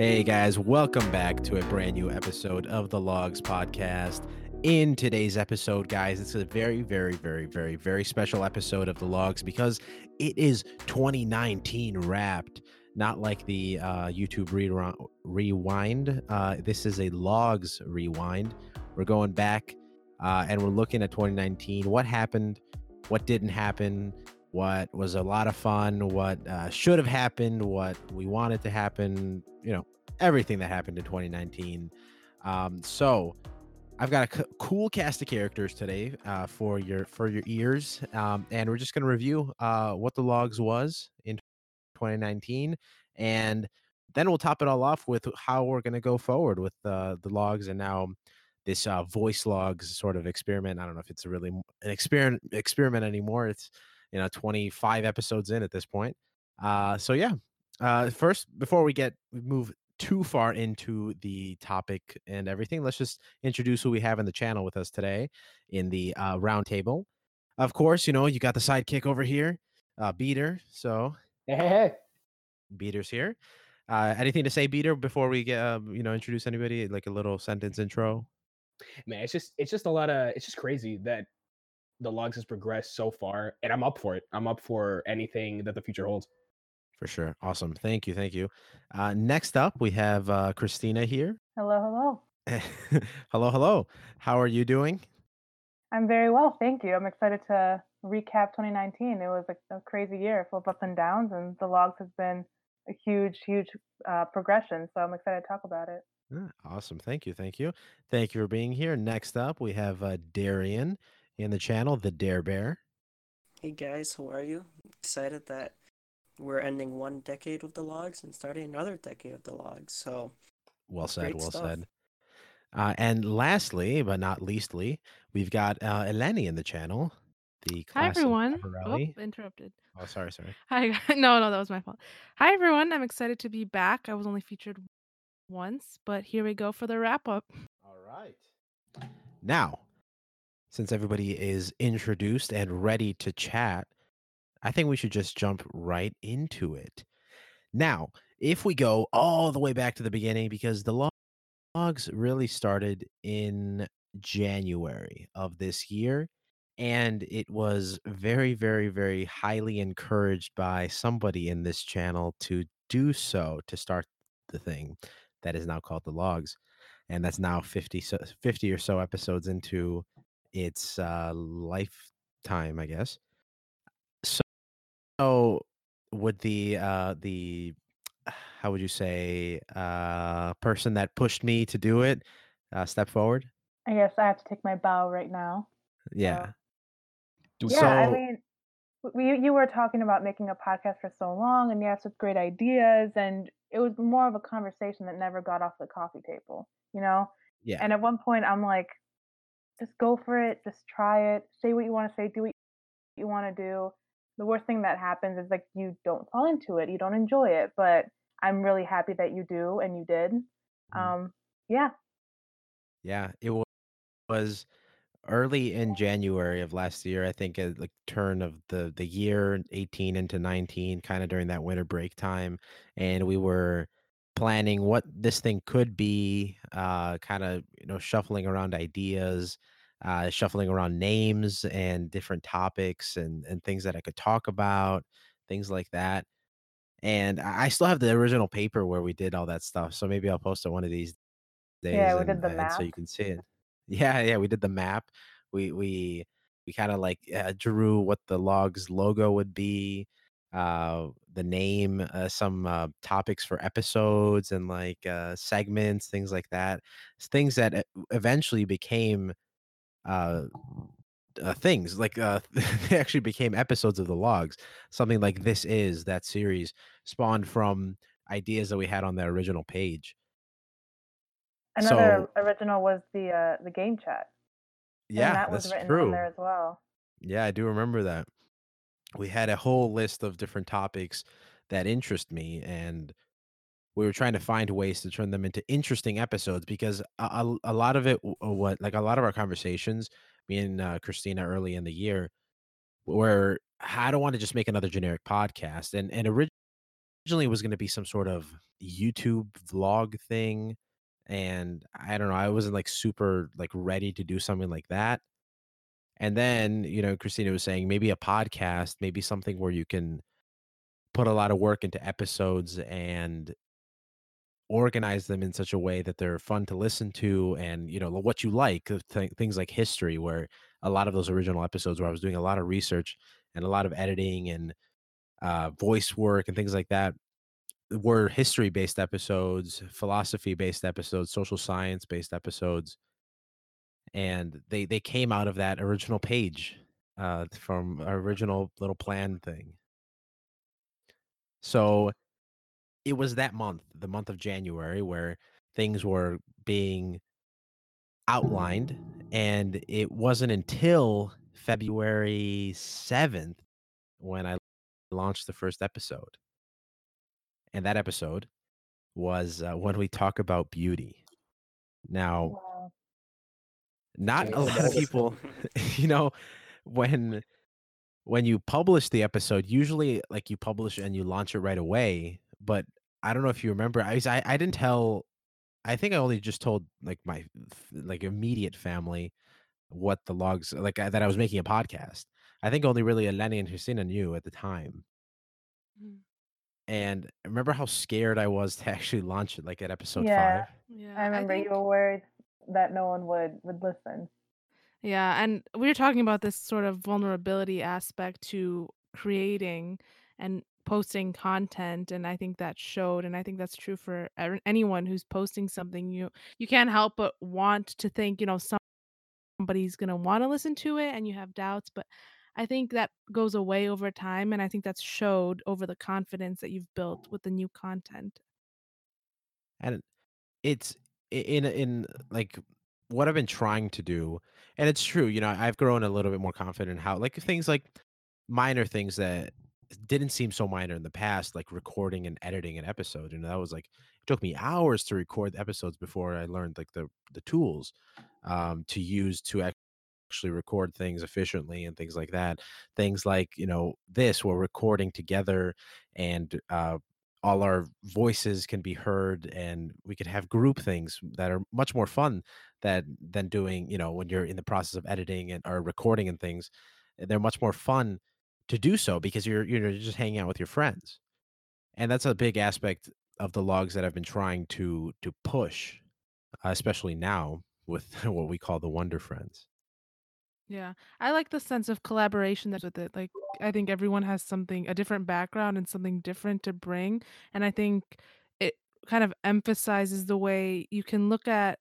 Hey guys, welcome back to a brand new episode of the Logues Podcast. In today's episode, guys, it's a very, very, very, very, very special episode of the Logues because it is 2019 wrapped. Not like the uh, YouTube re- rewind. Uh, this is a Logues rewind. We're going back uh, and we're looking at 2019. What happened? What didn't happen? what was a lot of fun, what uh, should have happened, what we wanted to happen, you know, everything that happened in 2019. Um, so I've got a c- cool cast of characters today uh, for your for your ears, um, and we're just going to review uh, what the logues was in 2019, and then we'll top it all off with how we're going to go forward with uh, the logues and now this uh, voicelogues sort of experiment. I don't know if it's really an experiment experiment anymore. It's you know 25 episodes in at this point uh so yeah uh first before we get move too far into the topic and everything let's just introduce who we have in the channel with us today in the uh roundtable of course you know you got the sidekick over here uh beater so hey hey, hey. beater's here uh anything to say beater before we get uh, you know introduce anybody like a little sentence intro man it's just it's just a lot of it's just crazy that the logues has progressed so far, and I'm up for it. I'm up for anything that the future holds. For sure. Awesome. Thank you. Thank you. Uh, next up, we have uh, Christina here. Hello, hello. hello, hello. How are you doing? I'm very well, thank you. I'm excited to recap 2019. It was a, a crazy year, full of ups and downs, and the logues has been a huge, huge uh, progression. So I'm excited to talk about it. awesome. Thank you. Thank you. Thank you for being here. Next up, we have uh, Darian in the channel, the Dare Bear. Hey guys, how are you? Excited that we're ending one decade with the logues and starting another decade with the logues. So, well said, well stuff. said. Uh, and lastly, but not leastly, we've got uh, Eleni in the channel. The Hi everyone. Oh, interrupted. Oh, sorry, sorry. Hi. No, no, that was my fault. Hi everyone. I'm excited to be back. I was only featured once, but here we go for the wrap up. All right. Now, since everybody is introduced and ready to chat, I think we should just jump right into it. Now, if we go all the way back to the beginning, because the logues really started in January of this year, and it was very, very, very highly encouraged by somebody in this channel to do so to start the thing that is now called the logues. And that's now 50, 50 or so episodes into its uh, lifetime, I guess. So, so would the uh, the how would you say uh, person that pushed me to do it uh, step forward? I guess I have to take my bow right now. Yeah. So, yeah, so, I mean, we, you were talking about making a podcast for so long, and you have such great ideas, and it was more of a conversation that never got off the coffee table, you know. Yeah. And at one point, I'm like, just go for it, just try it, say what you want to say, do what you want to do. The worst thing that happens is like you don't fall into it, you don't enjoy it, but I'm really happy that you do and you did. Mm-hmm. Um, yeah. Yeah, it was early in January of last year, I think at like turn of the the year 18 into 19, kind of during that winter break time, and we were planning what this thing could be, uh, kind of you know shuffling around ideas, uh, shuffling around names and different topics and and things that I could talk about, things like that. And I still have the original paper where we did all that stuff, so maybe I'll post it one of these days. Yeah, we and, did the map. so you can see it. Yeah, yeah, we did the map. We we we kind of like uh, drew what the logues logo would be uh the name uh, some uh, topics for episodes and like uh segments things like that things that eventually became uh, uh things like uh they actually became episodes of the logues something like this is that series spawned from ideas that we had on the original page. Another so, original was the uh the game chat yeah and that was written true there as well. Yeah i do remember that. We had a whole list of different topics that interest me and we were trying to find ways to turn them into interesting episodes because a, a, lot of it uh, what like a lot of our conversations me and uh, christina early in the year were i don't want to just make another generic podcast and and originally it was going to be some sort of YouTube vlog thing and I don't know, I wasn't like super like ready to do something like that. And then, you know, Christina was saying maybe a podcast, maybe something where you can put a lot of work into episodes and organize them in such a way that they're fun to listen to and you know what you like th- things like history where a lot of those original episodes where i was doing a lot of research and a lot of editing and uh, voice work and things like that were history based episodes philosophy based episodes social science based episodes. And they they came out of that original page uh, from our original little plan thing. So it was that month, the month of January, where things were being outlined. And it wasn't until February 7th when I launched the first episode. And that episode was uh, when we talk about beauty. Now, Wow. not a lot of people, you know, when when you publish the episode, usually like you publish and you launch it right away. But I don't know if you remember, I was- I, I didn't tell. I think I only just told like my like immediate family what the logues like I- that I was making a podcast. I think only really Eleni and Christina knew at the time. Mm. And I remember how scared I was to actually launch it like at episode Yeah. five. Yeah, I remember think- you were worried that no one would would listen. Yeah, and we were talking about this sort of vulnerability aspect to creating and posting content and I think that showed and I think that's true for anyone who's posting something you you can't help but want to think, you know, somebody's going to want to listen to it and you have doubts, but I think that goes away over time and I think that's showed over the confidence that you've built with the new content. and it's in in like what I've been trying to do, and it's true. You know, I've grown a little bit more confident in how like things like minor things that didn't seem so minor in the past, like recording and editing an episode. And that was like it took me hours to record episodes before I learned like the the tools um, to use to actually record things efficiently and things like that. Things like you know this, we're recording together and uh, all our voices can be heard and we could have group things that are much more fun that than doing you know when you're in the process of editing and or recording and things they're much more fun to do so because you're you're just hanging out with your friends and that's a big aspect of the logues that i've been trying to to push especially now with what we call the wonder friends Yeah. I like the sense of collaboration that's with it. Like I think everyone has something a different background and something different to bring and I think it kind of emphasizes the way you can look at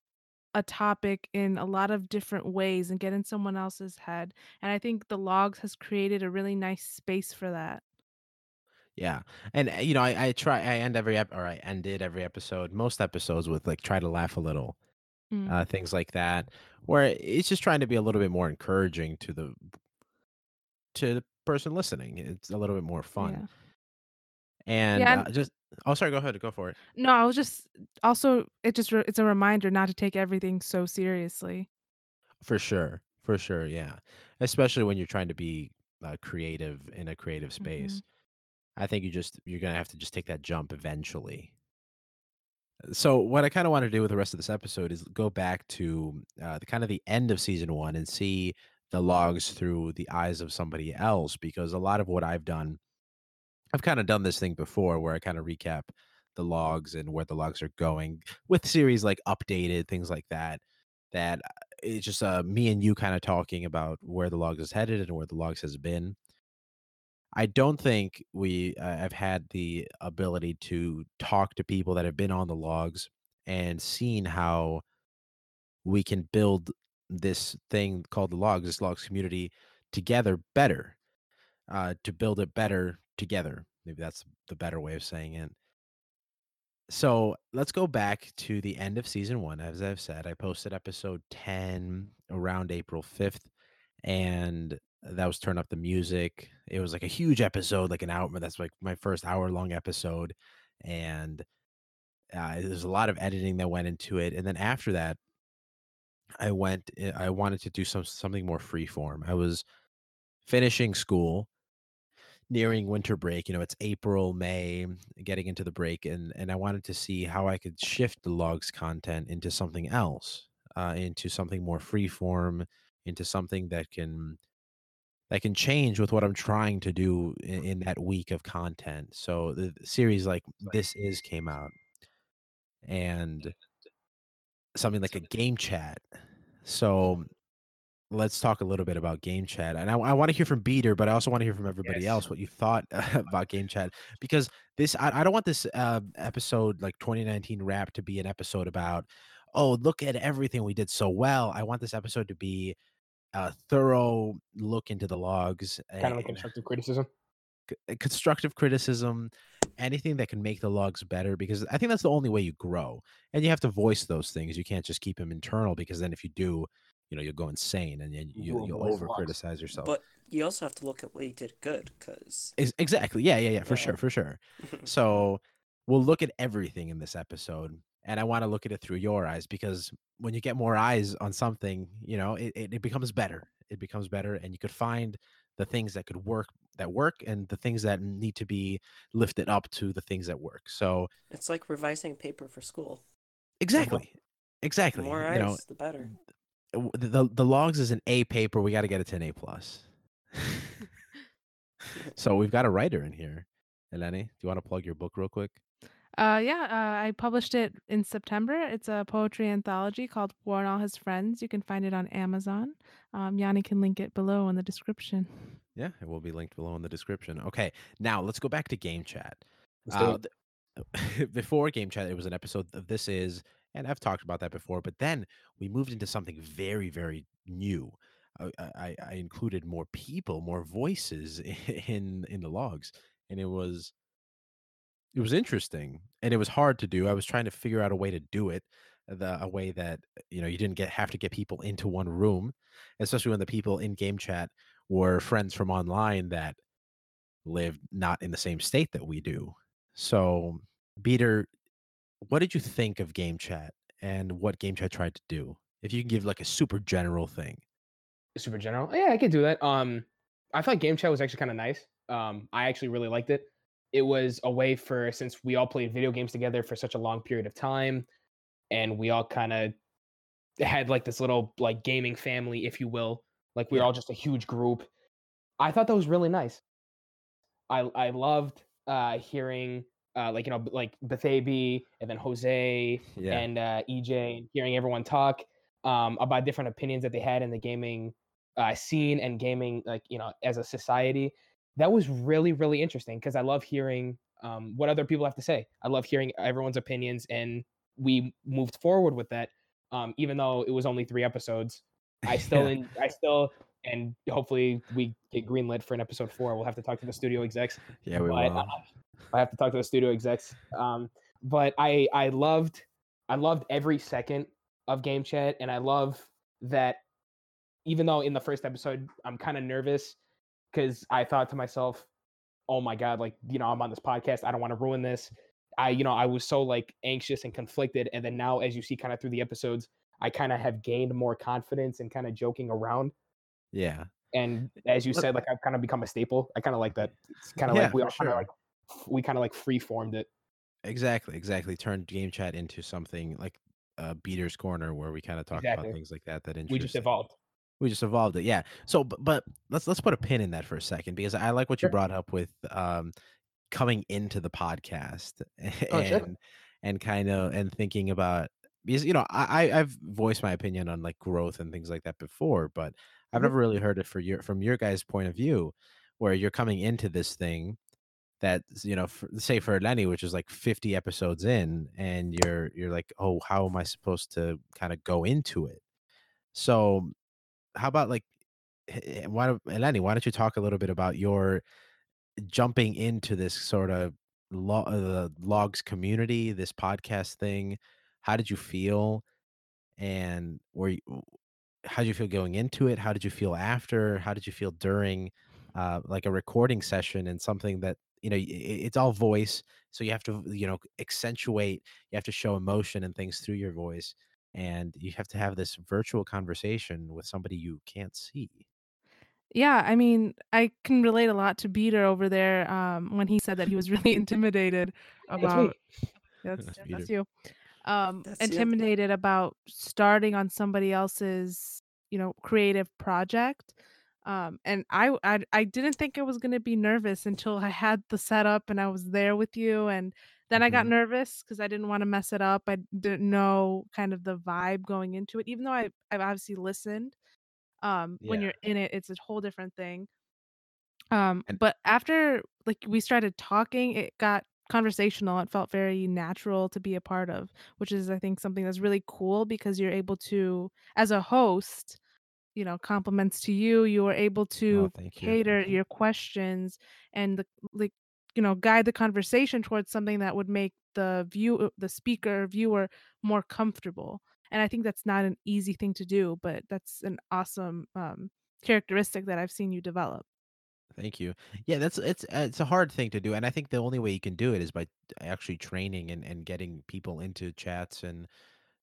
a topic in a lot of different ways and get in someone else's head. And I think the logues has created a really nice space for that. Yeah, and uh, you know, I, I try. I end every ep- or I ended every episode, most episodes with like try to laugh a little, Mm. uh, things like that, where it's just trying to be a little bit more encouraging to the to the person listening. It's a little bit more fun, Yeah. And Yeah, and- uh, just oh, sorry, go ahead, go for it. No, I was just also it just re- it's a reminder not to take everything so seriously. For sure, for sure, yeah. Especially when you're trying to be uh, creative in a creative space. I think you just you're gonna have to just take that jump eventually. So what I kind of want to do with the rest of this episode is go back to uh, the kind of the end of season one and see the logues through the eyes of somebody else because a lot of what I've done, I've kind of done this thing before where I kind of recap the logues and where the logues are going with series like updated things like that. That uh, it's just uh, me and you kind of talking about where the logues is headed and where the logues has been. I don't think we uh, have had the ability to talk to people that have been on the logues and seen how we can build this thing called the logues, this logues community together better, uh, to build it better together. Maybe that's the better way of saying it. So let's go back to the end of season one. As I've said, I posted episode 10 around April 5th, and that was turn up the music. It was like a huge episode, like an hour. That's like my first hour long episode, and uh, there's a lot of editing that went into it. And then after that, I went. eh, I wanted to do some something more free form. I was finishing school, nearing winter break. You know, it's April, May, getting into the break, and and I wanted to see how I could shift the logues content into something else, uh, into something more free form into something that can that can change with what I'm trying to do in, in that week of content. So the, the series like this is came out, and something like a game chat. So let's talk a little bit about game chat and i, I want to hear from beater but i also want to hear from everybody Yes. else what you thought about game chat because this I, I don't want this uh, episode like 2019 wrap to be an episode about oh look at everything we did so well i want this episode to be a thorough look into the logues Kind of like constructive criticism. c- constructive criticism anything that can make the logues better because i think that's the only way you grow and you have to voice those things you can't just keep them internal because then if you do you know you'll go insane and then You you, will you'll over criticize yourself. But you also have to look at what you did good, because exactly. Yeah yeah yeah for Yeah. sure for sure. So we'll look at everything in this episode and i want to look at it through your eyes because when you get more eyes on something you know it, it, it becomes better. It becomes better and you could find the things that could work that work and the things that need to be lifted up to the things that work. So it's like revising paper for school. exactly The exactly. More you eyes, know the better. The, the logues is an a paper we got to get it to an a plus so we've got a writer in here eleni do you want to plug your book real quick Uh, yeah, uh, I published it in September. It's a poetry anthology called War and All His Friends. You can find it on Amazon. Um, Yanni can link it below in the description. Yeah, it will be linked below in the description. Okay, now let's go back to game chat. Uh, th- before game chat, it was an episode of This Is, and I've talked about that before. But then we moved into something very, very new. I, I, I included more people, more voices in in the logues, and it was it was interesting and it was hard to do. I was trying to figure out a way to do it, the a way that you know you didn't get have to get people into one room, especially when the people in game chat were friends from online that lived not in the same state that we do. So, Beater, what did you think of game chat and what game chat tried to do? If you can give like a super general thing. super general. Yeah, I could do that. Um, I thought game chat was actually kind of nice. Um, I actually really liked it. It was a way for since we all played video games together for such a long period of time, and we all kind of had like this little like gaming family, if you will. Like we were Yeah. all just a huge group. I thought that was really nice. I I loved uh hearing uh like you know like Bethaby and then Jose Yeah. and uh, EJ and hearing everyone talk um, about different opinions that they had in the gaming uh, scene and gaming, like you know, as a society. That was really really interesting because I love hearing um, what other people have to say. I love hearing everyone's opinions, and we moved forward with that. Um, even though it was only three episodes, I still Yeah. in, I still and hopefully we get greenlit for an episode four. We'll have to talk to the studio execs yeah, we but, will. uh, I have to talk to the studio execs. Um, but I I loved I loved every second of game chat, and I love that even though in the first episode I'm kind of nervous because I thought to myself, oh my god, like you know I'm on this podcast, I don't want to ruin this. I you know I was so like anxious and conflicted, and then now as you see kind of through the episodes, I kind of have gained more confidence and kind of joking around. yeah. And as you Look- said, like I've kind of become a staple. I kind of like that. It's kind of Yeah, like we all kind of like we kind of like free formed it. Exactly, exactly. Turned game chat into something like a beater's corner where we kind of talk Exactly. about things like that that We just evolved. We just evolved it. Yeah. So but, but let's let's put a pin in that for a second because I like what you Sure. brought up with um coming into the podcast Oh, and sure. and kind of and thinking about because you know I I've voiced my opinion on like growth and things like that before, but I've Mhm. never really heard it for your from your guys' point of view, where you're coming into this thing that you know for, say for Lenny, which is like 50 episodes in, and you're you're like, oh, how am I supposed to kind of go into it? So how about like why don't Eleni, why don't you talk a little bit about your jumping into this sort of lo- uh, the logues community, this podcast thing? How did you feel? And were you, how did you feel going into it? How did you feel after? How did you feel during uh, like a recording session and something that you know it's all voice, so you have to you know accentuate, you have to show emotion and things through your voice, and you have to have this virtual conversation with somebody you can't see. Yeah, I mean, I can relate a lot to Beater over there um, when he said that he was really intimidated about that's That's that's you. Um, That's you. intimidated about starting on somebody else's, you know, creative project. Um, and I, I I didn't think I was gonna be nervous until I had the setup and I was there with you, and then I got Mhm. nervous because I didn't want to mess it up. I didn't know kind of the vibe going into it, even though I I've obviously listened. Um, when you're in it, it's a whole different thing. Um, And but after like we started talking, it got conversational. It felt very natural to be a part of, which is I think something that's really cool because you're able to, as a host, you know, compliments to you, you are able oh, to you. cater your questions and the like, you know, guide the conversation towards something that would make the view the speaker viewer more comfortable. And I think that's not an easy thing to do, but that's an awesome um characteristic that I've seen you develop. Thank you. Yeah, that's it's uh, it's a hard thing to do, and I think the only way you can do it is by actually training and and getting people into chats and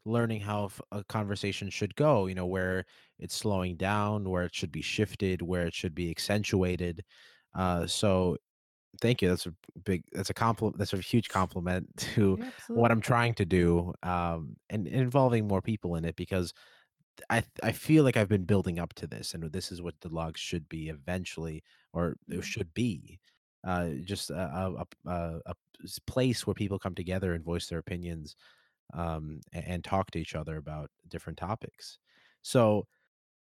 learning how a conversation should go. You know, where it's slowing down, where it should be shifted, where it should be accentuated. Uh, so thank you. That's a big. That's a compliment. That's a huge compliment to Yeah, what I'm trying to do, um, and involving more people in it because I I feel like I've been building up to this, and this is what the logues should be eventually, or it should be. Uh, just a a place where people come together and voice their opinions, um, and, and talk to each other about different topics. So,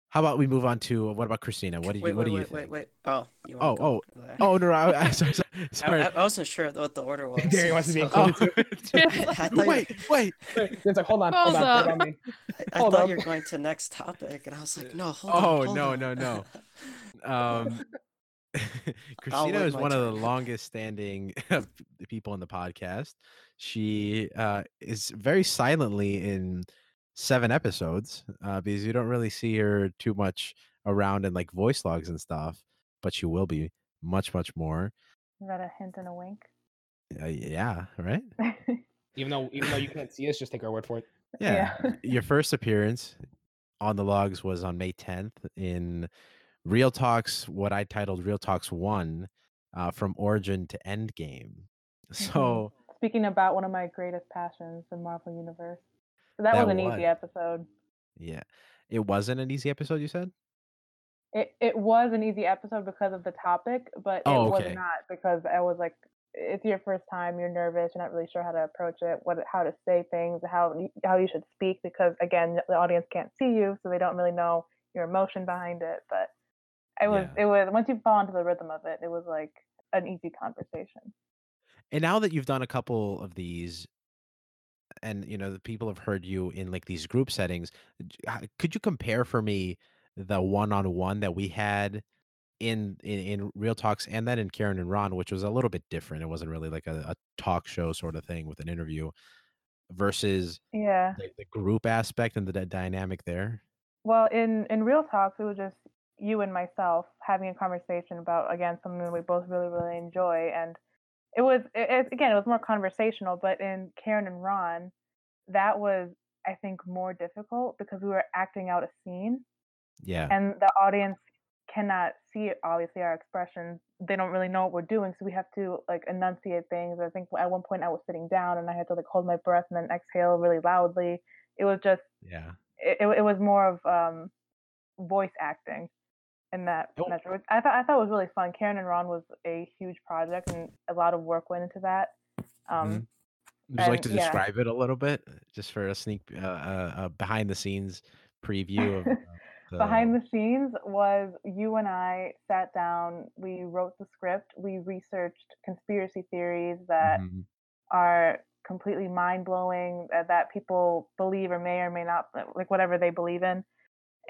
how about we move on to what about Christina? What do Wait, you What wait, do you wait, wait, think? wait. Oh, you want Oh, to oh, go? there. oh no! I, I, sorry, sorry, I. I, I wasn't sure what the order was. Gary wants to be included Oh, too. I wait, wait. It's like, hold on, hold Hold on, wait up. on me. I, I Hold thought up. you were going to next topic, and I was like, no, hold Oh, on. hold no, on. no, no. Um, Christina is my one of the longest standing people in the podcast. She uh, is very silently in seven episodes uh, because you don't really see her too much around in like voicelogues and stuff, but she will be much, much more. Is that a hint and a wink? Uh, yeah, right? Even though even though you can't see us, just take our word for it. Yeah. Yeah. Your first appearance on the logues was on May 10th in Real Talks, what I titled Real Talks 1 uh, from Origin to Endgame. So Speaking about one of my greatest passions, the Marvel Universe. So that, That was an was. easy episode. Yeah. It wasn't an easy episode, you said? It it was an easy episode because of the topic, but Oh, it was not because I was like, it's your first time, you're nervous, you're not really sure how to approach it, what how to say things, how how you should speak because again, the audience can't see you, so they don't really know your emotion behind it. But it was Yeah. it was once you fall into the rhythm of it, it was like an easy conversation. And now that you've done a couple of these and you know the people have heard you in like these group settings, uh, could you compare for me the one-on-one that we had in in, in Real Talks and then in Karen and Ron, which was a little bit different. It wasn't really like a, a talk show sort of thing with an interview versus Yeah. the, the group aspect and the d- dynamic there. Well, in in real talks, it was just you and myself having a conversation about again something that we both really really enjoy, and it was it, it, again it was more conversational. But in Karen and Ron, that was I think more difficult because we were acting out a scene, Yeah. and the audience cannot see obviously our expressions. They don't really know what we're doing, so we have to like enunciate things. I think at one point I was sitting down and I had to like hold my breath and then exhale really loudly. It was just yeah. it, it it was more of um, voice acting in that Oh. measure. which I thought I thought it was really fun. Karen and Ron was a huge project, and a lot of work went into that. Um, Mhm. Would you like to yeah. describe it a little bit, just for a sneak, uh, uh, uh behind the scenes preview of uh, the, Behind the scenes was you and I sat down. We wrote the script. We researched conspiracy theories that Mhm. are completely mind blowing that, that people believe or may or may not like whatever they believe in.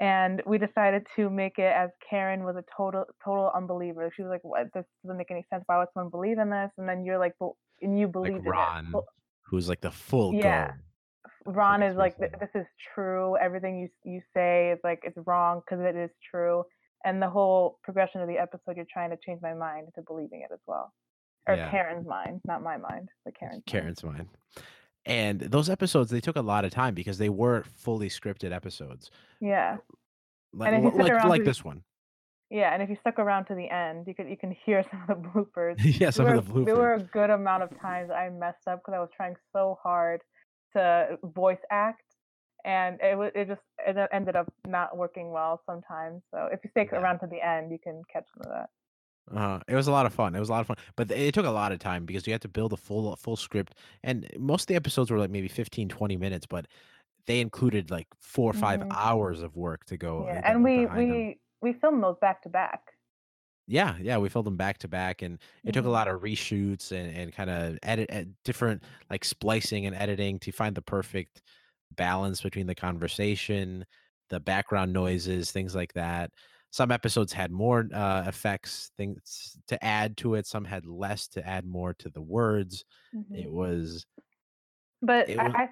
And we decided to make it as Karen was a total total unbeliever. She was like, "What? This doesn't make any sense. Why would someone believe in this?" And then you're like, "But and you like believed in Ron, it." Who's like the full Yeah. Ron is like, "Th- "This is true. Everything you you say is like it's wrong because it is true." And the whole progression of the episode, you're trying to change my mind to believing it as well, or Yeah. Karen's mind, not my mind, but Karen's. mind. Karen's mine. And those episodes, they took a lot of time because they were fully scripted episodes, Yeah. like if you like, around like this one. Yeah, and if you stuck around to the end, you could you can hear some of the bloopers. yeah, some there of the bloopers. there were a good amount of times I messed up because I was trying so hard to voice act, and it was it just it ended up not working well sometimes. So if you stick Yeah. around to the end, you can catch some of that. Uh, it was a lot of fun. It was a lot of fun, but th- it took a lot of time because you had to build a full full script, and most of the episodes were like maybe 15, 20 minutes, but they included like four or 5 Mhm. hours of work to go. Yeah, uh, and we behind 'em. we we filmed those back to back. Yeah, yeah, we filmed them back to back, and it took a Mhm. lot of reshoots and, and kind of edit, ed different like splicing and editing to find the perfect balance between the conversation, the background noises, things like that. Some episodes had more uh, effects, things to add to it. Some had less to add more to the words. Mhm. It was But it I, was- I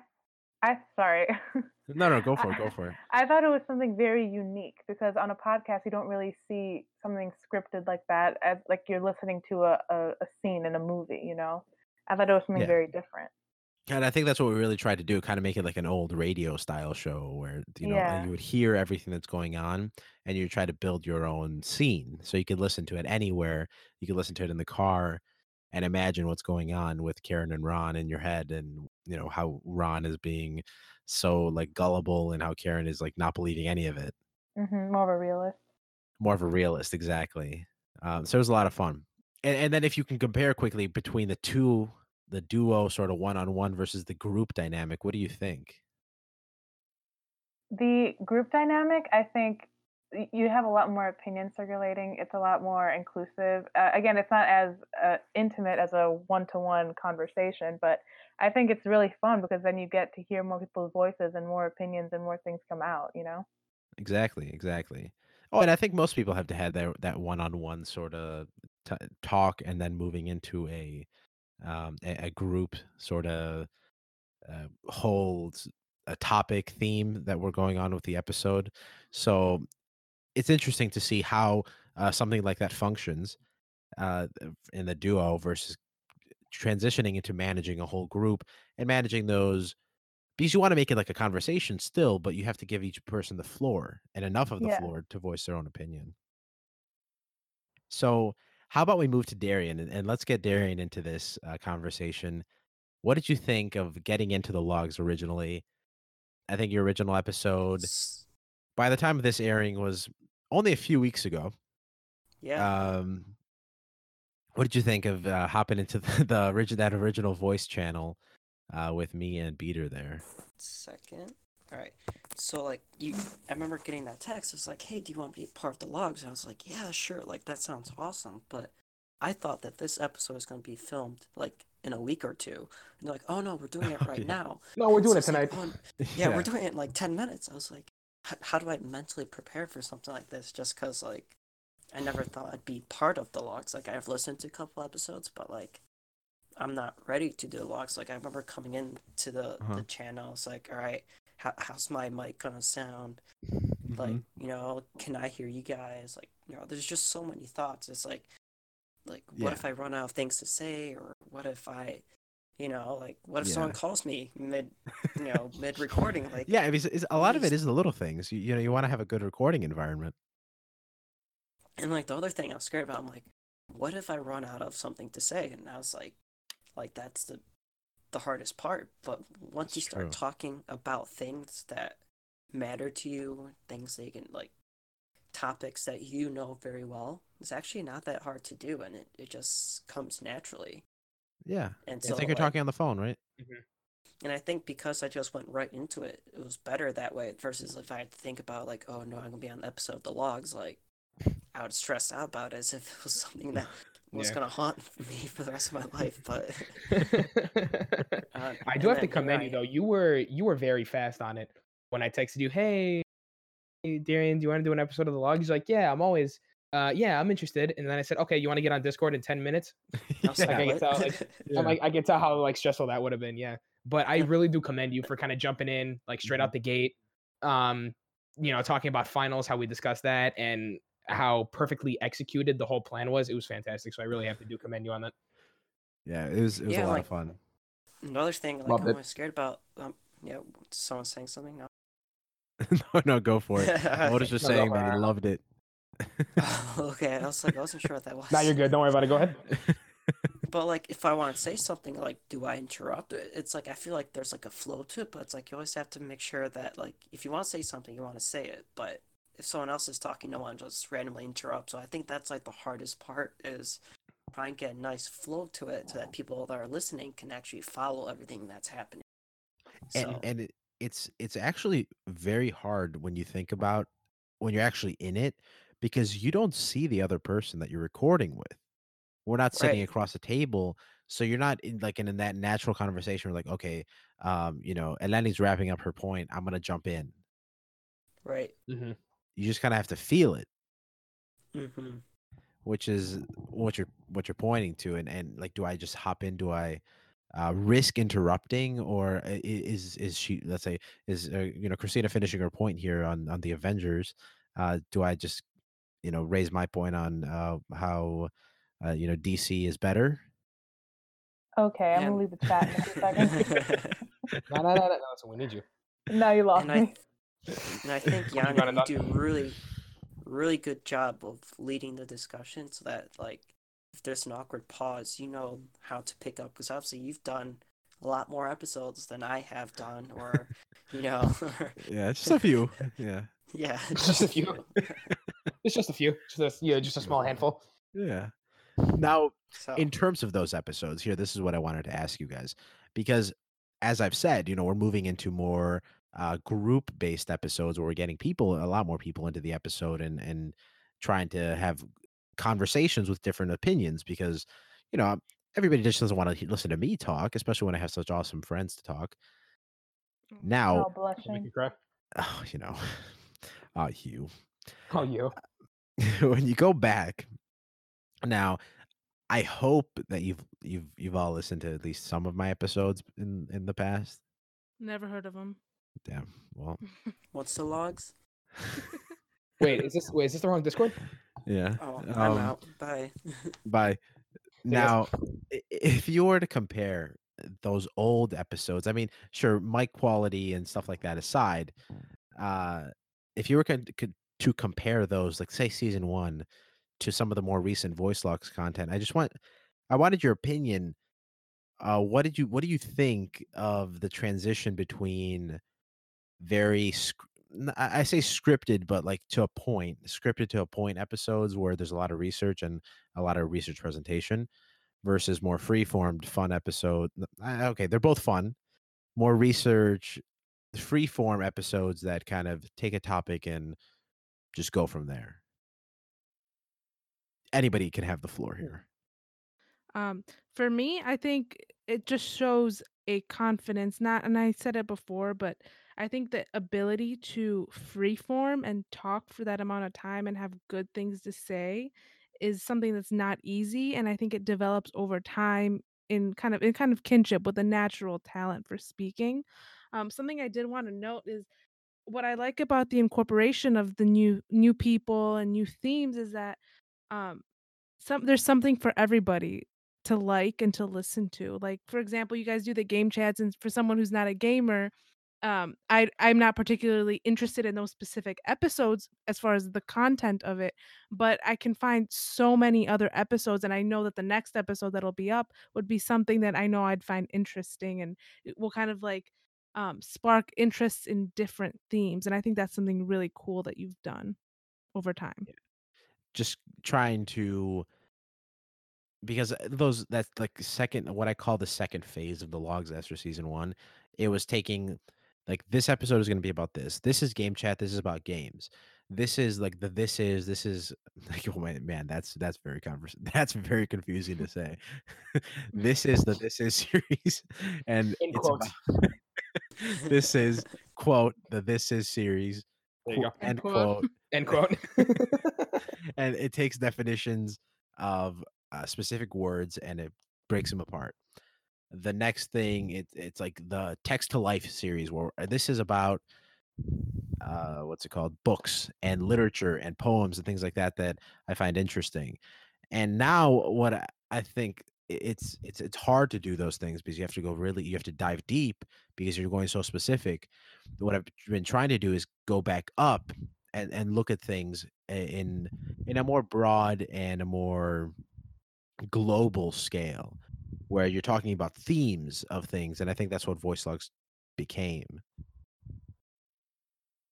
I sorry. no, no, go for it, go for it. I thought it was something very unique because on a podcast you don't really see something scripted like that as like you're listening to a, a, a scene in a movie, you know? I thought it was something Yeah. very different. And I think that's what we really tried to do, kind of make it like an old radio style show where you know Yeah. you would hear everything that's going on, and you try to build your own scene, so you could listen to it anywhere. You could listen to it in the car, and imagine what's going on with Karen and Ron in your head, and you know how Ron is being so like gullible, and how Karen is like not believing any of it. hmm more of a realist. More of a realist, exactly. Um, so it was a lot of fun. And, and then if you can compare quickly between the two, the duo sort of one on one versus the group dynamic, what do you think? The group dynamic, I think you have a lot more opinion circulating. It's a lot more inclusive. Uh, again, it's not as uh, intimate as a one-to-one conversation, but I think it's really fun because then you get to hear more people's voices and more opinions and more things come out. You know? Exactly, exactly. Oh, and I think most people have to have that that one-on-one sort of t- talk, and then moving into a um, a, a group sort of uh, holds a topic theme that we're going on with the episode. So it's interesting to see how uh, something like that functions uh, in the duo versus transitioning into managing a whole group and managing those because you want to make it like a conversation still, but you have to give each person the floor and enough of the Yeah. floor to voice their own opinion. So, how about we move to Darian and, and let's get Darian into this uh, conversation. What did you think of getting into the logues originally? I think your original episode, by the time of this airing, was only a few weeks ago. Yeah. Um, what did you think of uh, hopping into the, the that original voice channel uh, with me and Beater there? second. All right. So like you, I remember getting that text. It's like, hey, do you want to be part of the logues? And I was like, yeah, sure. Like that sounds awesome. But I thought that this episode was going to be filmed like in a week or two. And they're like, oh no, we're doing it right Yeah. now. No, we're doing so it tonight. like, oh, yeah, we're doing it in like 10 minutes. I was like, how do I mentally prepare for something like this? Just because, like, I never thought I'd be part of the logues. Like, I've listened to a couple episodes, but, like, I'm not ready to do logues. Like, I remember coming in to the, Uh-huh. the channel. It's like, all right, how, how's my mic gonna sound? Like, Mhm. you know, can I hear you guys? Like, you know, there's just so many thoughts. It's like, like, what Yeah. if I run out of things to say? Or what if I, you know, like, what if someone calls me mid, you know, mid recording? Like, yeah, it's, it's, a lot of it is the little things. You, you know, you want to have a good recording environment. And like the other thing I was scared about, I'm like, what if I run out of something to say? And I was like, like that's the the hardest part. But once you start true. talking about things that matter to you, things that you can like topics that you know very well, it's actually not that hard to do and it, it just comes naturally. Yeah. And It's so like you're like, talking on the phone, right? Mm-hmm. and I think because I just went right into it, it was better that way versus if I had to think about like, oh no, I'm gonna be on the episode of the logues, like I would stress out about it as if it was something that was Yeah. gonna haunt me for the rest of my life. But uh, I do have to commend you though. You were you were very fast on it. When I texted you, hey, hey, Darian, do you want to do an episode of the log? He's like, yeah, I'm always, uh, yeah, I'm interested. And then I said, okay, you want to get on Discord in ten minutes? Was Like, I can tell, like, Yeah. I'm like, I can tell how like stressful that would have been. Yeah, but I really do commend you for kind of jumping in like straight Mm-hmm. out the gate. Um, you know, talking about finals, how we discussed that, and how perfectly executed the whole plan was. It was fantastic. So I really have to do commend you on that. Yeah, it was it was Yeah, a lot like- of fun. Another thing, like Loved I'm it. always scared about. Um, yeah, someone saying something. No. no, no, go for it. What is Okay. just No, saying for that he loved it. okay, I was like, I wasn't sure what that was. Now you're good. Don't worry about it. Go ahead. But like, if I want to say something, like, do I interrupt? It- It's like I feel like there's like a flow to it, but it's like you always have to make sure that like if you want to say something, you want to say it. But if someone else is talking, no one just randomly interrupts. So I think that's like the hardest part is try and get a nice flow to it, so that people that are listening can actually follow everything that's happening. and So and it, it's it's actually very hard when you think about when you're actually in it because you don't see the other person that you're recording with. We're not sitting Right. across the table, so you're not in like in, in that natural conversation. We're like, okay, um, you know, Eleni's wrapping up her point. I'm gonna jump in. right. hmm You just kind of have to feel it, hmm which is what you're what you're pointing to. And and like, do I just hop in? Do I uh, risk interrupting, or i- i- is is she? Let's say is uh, you know Christina finishing her point here on on the Avengers. Uh, do I just you know raise my point on uh, how uh, you know DC is better? Okay, I'm And- gonna leave the chat in a second. No, no, no, no, no. So we need you. now you lost and I me. And I think You Yanni, got it you do really, really good job of leading the discussion, so that like if there's an awkward pause, you know how to pick up. Because obviously you've done a lot more episodes than I have done, or you know, Yeah, just a few. yeah, yeah, Just a few. It's just a few. Just a, yeah, just a small handful. yeah. Now, So in terms of those episodes here this is what i wanted to ask you guys because as i've said you know we're moving into more uh, group based episodes where we're getting people a lot more people into the episode and and trying to have conversations with different opinions because you know everybody just doesn't want to listen to me talk especially when i have such awesome friends to talk now Oh, you cry. oh, you know uh hugh Oh, you. when you go back now i hope that you've you've you've all listened to at least some of my episodes in in the past Never heard of him. Damn well what's the logues? Wait, is this wait? Is this the wrong Discord? yeah Oh, I'm um, out. Bye. by guess- now if you were to compare those old episodes i mean sure mic quality and stuff like that aside uh if you were con- could to compare those like say season one to some of the more recent voicelogues content i just want i wanted your opinion uh what did you what do you think of the transition between very I say scripted, but like to a point, scripted to a point episodes where there's a lot of research and a lot of research presentation versus more free formed fun episode. Okay, they're both fun, more research, free form episodes that kind of take a topic and just go from there. Anybody can have the floor here. Um, for me, I think it just shows a confidence, not, and I said it before, but I think the ability to freeform and talk for that amount of time and have good things to say is something that's not easy. And I think it develops over time in kind of in kind of kinship with a natural talent for speaking. Um, something I did want to note is what I like about the incorporation of the new new people and new themes is that um some there's something for everybody to like and to listen to. Like for example, you guys do the game chats and for someone who's not a gamer, um I I'm not particularly interested in those specific episodes as far as the content of it, but I can find so many other episodes and I know that the next episode that'll be up would be something that I know I'd find interesting and it will kind of like um spark interests in different themes and I think that's something really cool that you've done over time. Just trying to because uh, those that's like second what I call the second phase of the logues after season one. It was taking like this episode is going to be about this. This is game chat. This is about games. This is like the this is this is like oh my man that's that's very convers that's very confusing to say. this is the this is series and In it's quotes. about- this is quote the this is series There you go. End end quote. quote End quote. and it takes definitions of uh, specific words and it breaks them apart. The next thing, it, it's like the text to life series where uh, this is about uh, what's it called, books and literature and poems and things like that that I find interesting. And now, what I, I think it's it's it's hard to do those things because you have to go really you have to dive deep because you're going so specific. What I've been trying to do is go back up and and look at things in in a more broad and a more global scale where you're talking about themes of things and i think that's what voicelogues became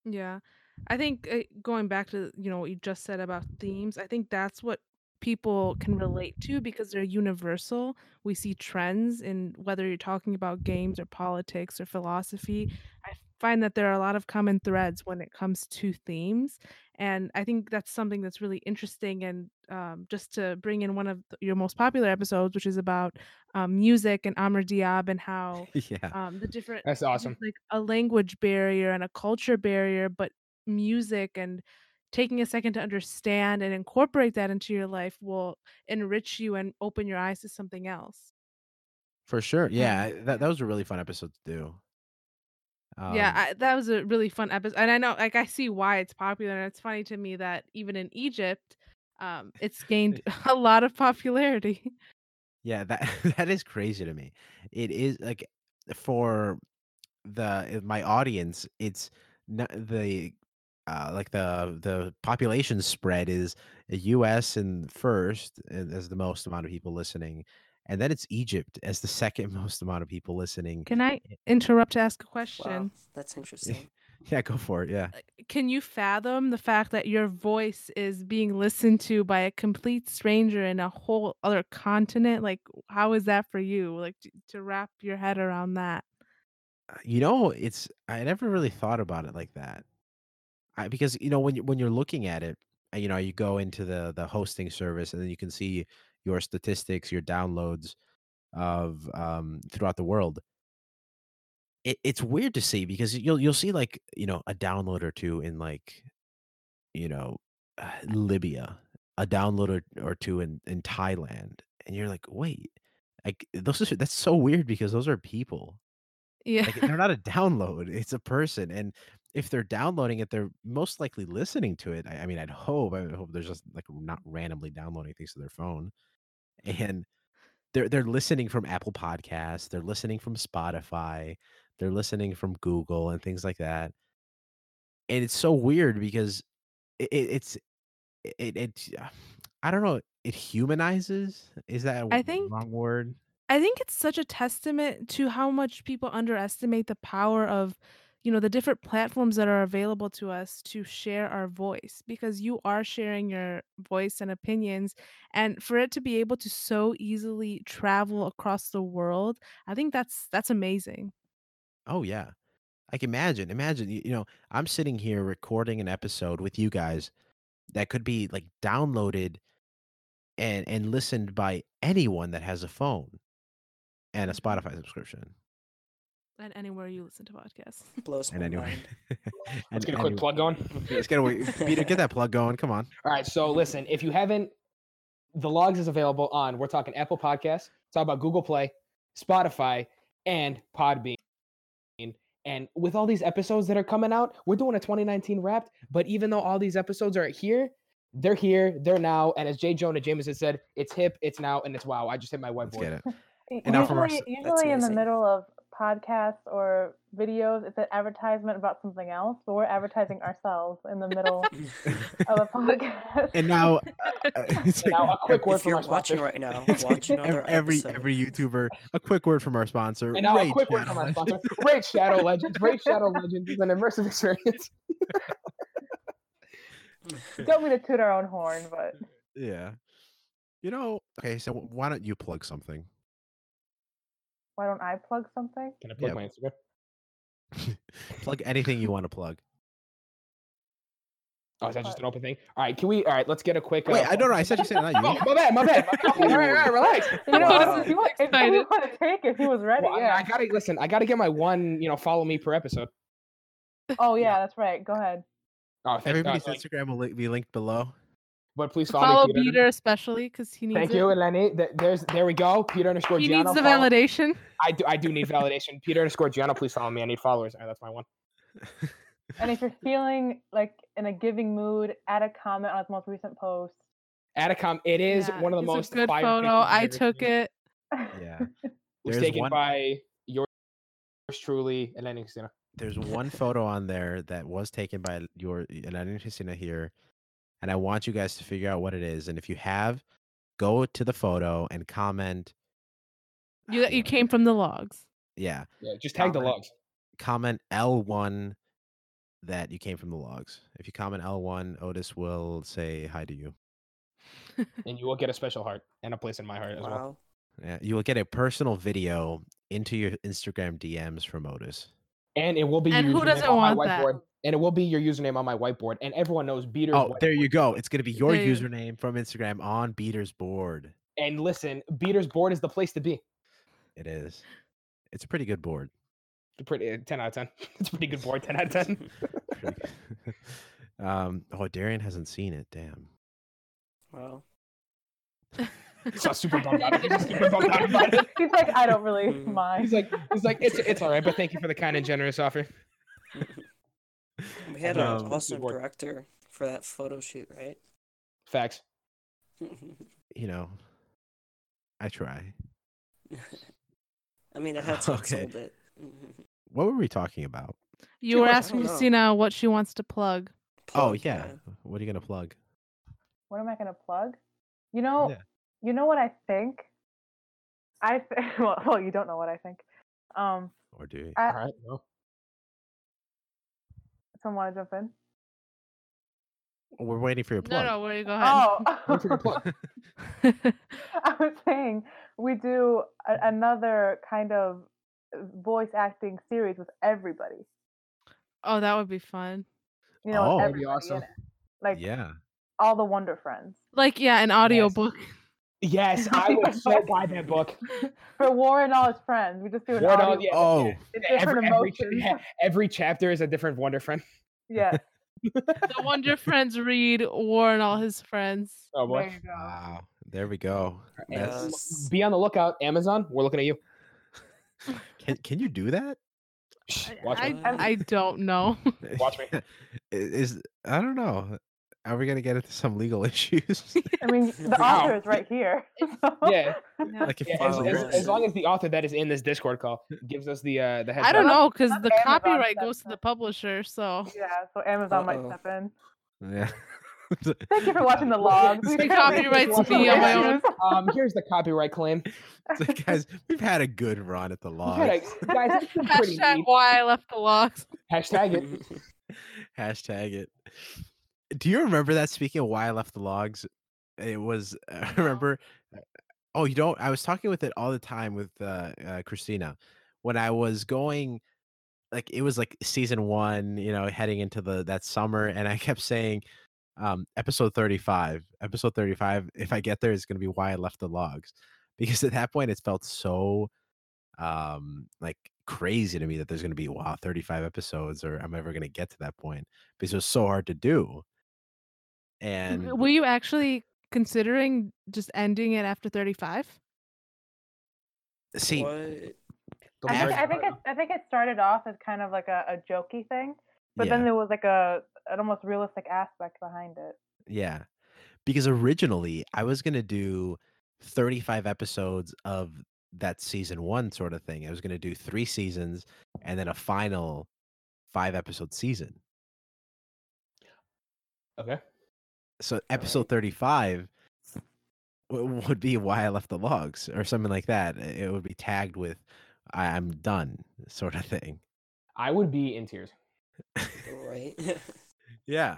Yeah. I think uh, going back to, you know, what you just said about themes, I think that's what people can relate to because they're universal. We see trends in whether you're talking about games or politics or philosophy. I find that there are a lot of common threads when it comes to themes. And I think that's something that's really interesting. And um, just to bring in one of your most popular episodes, which is about um, music and Amr Diab and how yeah. um the different That's awesome. like a language barrier and a culture barrier but music and taking a second to understand and incorporate that into your life will enrich you and open your eyes to something else. For sure. Yeah. And I- that, that was a really fun episode to do. Yeah um I, that was a really fun episode and i know like i see why it's popular and it's funny to me that even in egypt um it's gained a lot of popularity Yeah, that that is crazy to me. It is like for the my audience, it's not the uh like the the population spread is US and first as the most amount of people listening, and then it's Egypt as the second most amount of people listening. can i Eh, interrupt to ask a Wow, question that's interesting. Yeah, go for it. Yeah. can you fathom the fact that your voice is being listened to by a complete stranger in a whole other continent? Like, how is that for you? Like, to, to wrap your head around that? Uh, You know, it's I never really thought about it like that. I, because you know when you when you're looking at it, uh, you know, you go into the the hosting service and then you can see your statistics, your downloads of um throughout the world. It, it's weird to see because you'll you'll see like you know a download or two in like you know uh, Libya, a download or, or two in in Thailand, and you're like, wait, like those are that's so weird because those are people Yeah. like they're not a download, it's a person. And if they're downloading it, they're most likely listening to it. I, I mean, I'd hope. I hope there's just like not randomly downloading things to their phone. And they're they're listening from Apple Podcasts, they're listening from Spotify, they're listening from Google and things like that. And it's so weird because it, it it's it, it I don't know, it humanizes. Is that I think wrong word? I think it's such a testament to how much people underestimate the power of, you know, the different platforms that are available to us to share our voice because you are sharing your voice and opinions and for it to be able to so easily travel across the world, I think that's that's amazing. Oh yeah. Like imagine, imagine, you, you know, I'm sitting here recording an episode with you guys that could be like downloaded and and listened by anyone that has a phone and a Mhm. Spotify subscription And anywhere you listen to podcasts. Blows and my anyway. Let's get a quick any- plug going. Let's get away. Peter, get that plug going. Come on. All right. So listen, if you haven't, the logues is available on. We're talking Apple Podcasts. Talk about Google Play, Spotify, and Podbean. And with all these episodes that are coming out, we're doing a 2019 wrapped. But even though all these episodes are here, they're here, they're now. And as J. Jonah Jameson said, it's hip, it's now, and it's wow. I just hit my Let's whiteboard. get it. U- And now from our Usually, usually in the middle of podcasts or videos, it's an advertisement about something else, but we're advertising ourselves in the middle of a podcast. And now, uh, uh, it's And like now a quick word if from you're our watching sponsor. right now, watch another every episode. every YouTuber, a quick word from our sponsor. And now a Raid quick word from our Shadow. sponsor, Raid Shadow Legends. Raid Shadow Legends is an immersive experience. Don't mean to toot our own horn, but Yeah. You know, okay, so why don't you plug something? Why don't I plug something? Can I plug Yeah. my Instagram? plug anything you want to plug. Oh, is that just an open thing? All right, can we? All right, let's get a quick. Wait, uh, I don't know. I said you said it, not Oh, my bad, my bad. my bad. all right, all right, relax. You know, Wow. if you want, if you want to take it, he was ready. Well, yeah. I gotta listen. I gotta get my one. You know, follow me per episode. oh yeah, that's right. Go ahead. Oh, thank Everybody's God. Like, Instagram will li- be linked below. But please follow, Follow me, Peter. Peter especially because he needs Thank it. you, Eleni. Th- There's there we go. Peter underscore He Gianno. needs the follow- validation. I do. I do need validation. Peter underscore Gianno. Please follow me. I need followers. All right, that's my one. And if you're feeling like in a giving mood, add a comment on his most recent post. Atacom. It is Yeah, one of the it's most a good photo. I've I ever took seen. it. Yeah. It was There's taken one- by yours truly, Eleni Christina. There's one photo on there that was taken by your Elena Christina here and I want you guys to figure out what it is. And if you have, go to the photo and comment. You you came from the logues. Yeah, Yeah, just tag the logues. comment L1 that you came from the logues. If you comment L1, Otis will say hi to you. and you will get a special heart and a place in my heart as well. Yeah, you will get a personal video into your Instagram DMs from Otis. And it will be And who doesn't on my want that? Whiteboard. And it will be your username on my whiteboard. And everyone knows Beater's Oh, whiteboard. there you go. It's going to be your There you- username from Instagram on Beater's board. And listen, Beater's board is the place to be. It is. It's a pretty good board. Pretty uh, ten out of ten. It's a pretty good board. Ten out of ten. Um, oh, Darian hasn't seen it. Damn. Well. He's not super bummed out. Super bummed out about it. He's like, I don't really Mm. mind. He's like, he's like, it's it's all right, but thank you for the kind and generous offer. We had Um, an awesome keyboard. director for that photo shoot, right? Facts. You know, I try. I mean, it had to have Okay. sold it. What were we talking about? You Two were questions. asking I don't. Christina what she wants to plug. Oh, Plug, yeah. What are you going to plug? What am I gonna plug? You know, Yeah. you know what I think. I th- well, well, you don't know what I think. Um, Or do you? I, All right. Well, someone want to jump in? We're waiting for your plug. No, no, where you go ahead. Oh, for your plug. I was saying we do a- another kind of uh, voice acting series with everybody. oh, that would be fun. You know, Oh. That'd be awesome. Like yeah. all the Wonder Friends. Like yeah, an audiobook. yes, I would so buy that book. For War and all his friends, we just do an War and all- oh. yeah, Oh, with Every, different every, emotions. yeah, every chapter is a different Wonder Friend. Yes. the Wonder Friends read War and all his friends. Oh there boy. you wow. There we go. Yes. Be on the lookout, Amazon. We're looking at you. can, can you do that? Shh, I, Watch I. I don't know. Watch me. Is I don't know. Are we gonna get into some legal issues? I mean, the Wow. author is right here. so- Yeah. like if Yeah, as, as, as long as the author that is in this Discord call gives us the uh, the heads I don't up. know because the Amazon copyright goes to the publisher. So Yeah, so Amazon might Uh-oh. step in. yeah. Thank you for watching the logues. We The didn't copyrights me on my own. Um, here's the copyright claim. So, guys, we've had a good run at the We log. had a- guys, it's been pretty hashtag why I left the logues. Hashtag it. Hashtag it. Do you remember that? Speaking of why I left the logues, it was. I remember. Oh, you don't. I was talking with it all the time with uh, uh, Christina when I was going. Like it was like season one, you know, heading into the that summer, and I kept saying, um, episode thirty five, episode thirty five. If I get there, it's gonna be why I left the logues, because at that point it felt so, um, like crazy to me that there's gonna be wow thirty five episodes, or i'm ever gonna get to that point? Because it was so hard to do. And Were you actually considering just ending it after 35? see, what? I think, I think it, I think it started off as kind of like a, a jokey thing, but yeah. then there was like a an almost realistic aspect behind it. Yeah. Because originally I was going to do 35 episodes of that season 1 sort of thing. I was going to do 3 seasons and then a final 5 episode season. Okay. So episode 35 would be why I left the logues or something like that. It would be tagged with I- I'm done sort of thing. I would be in tears. Right. Yeah.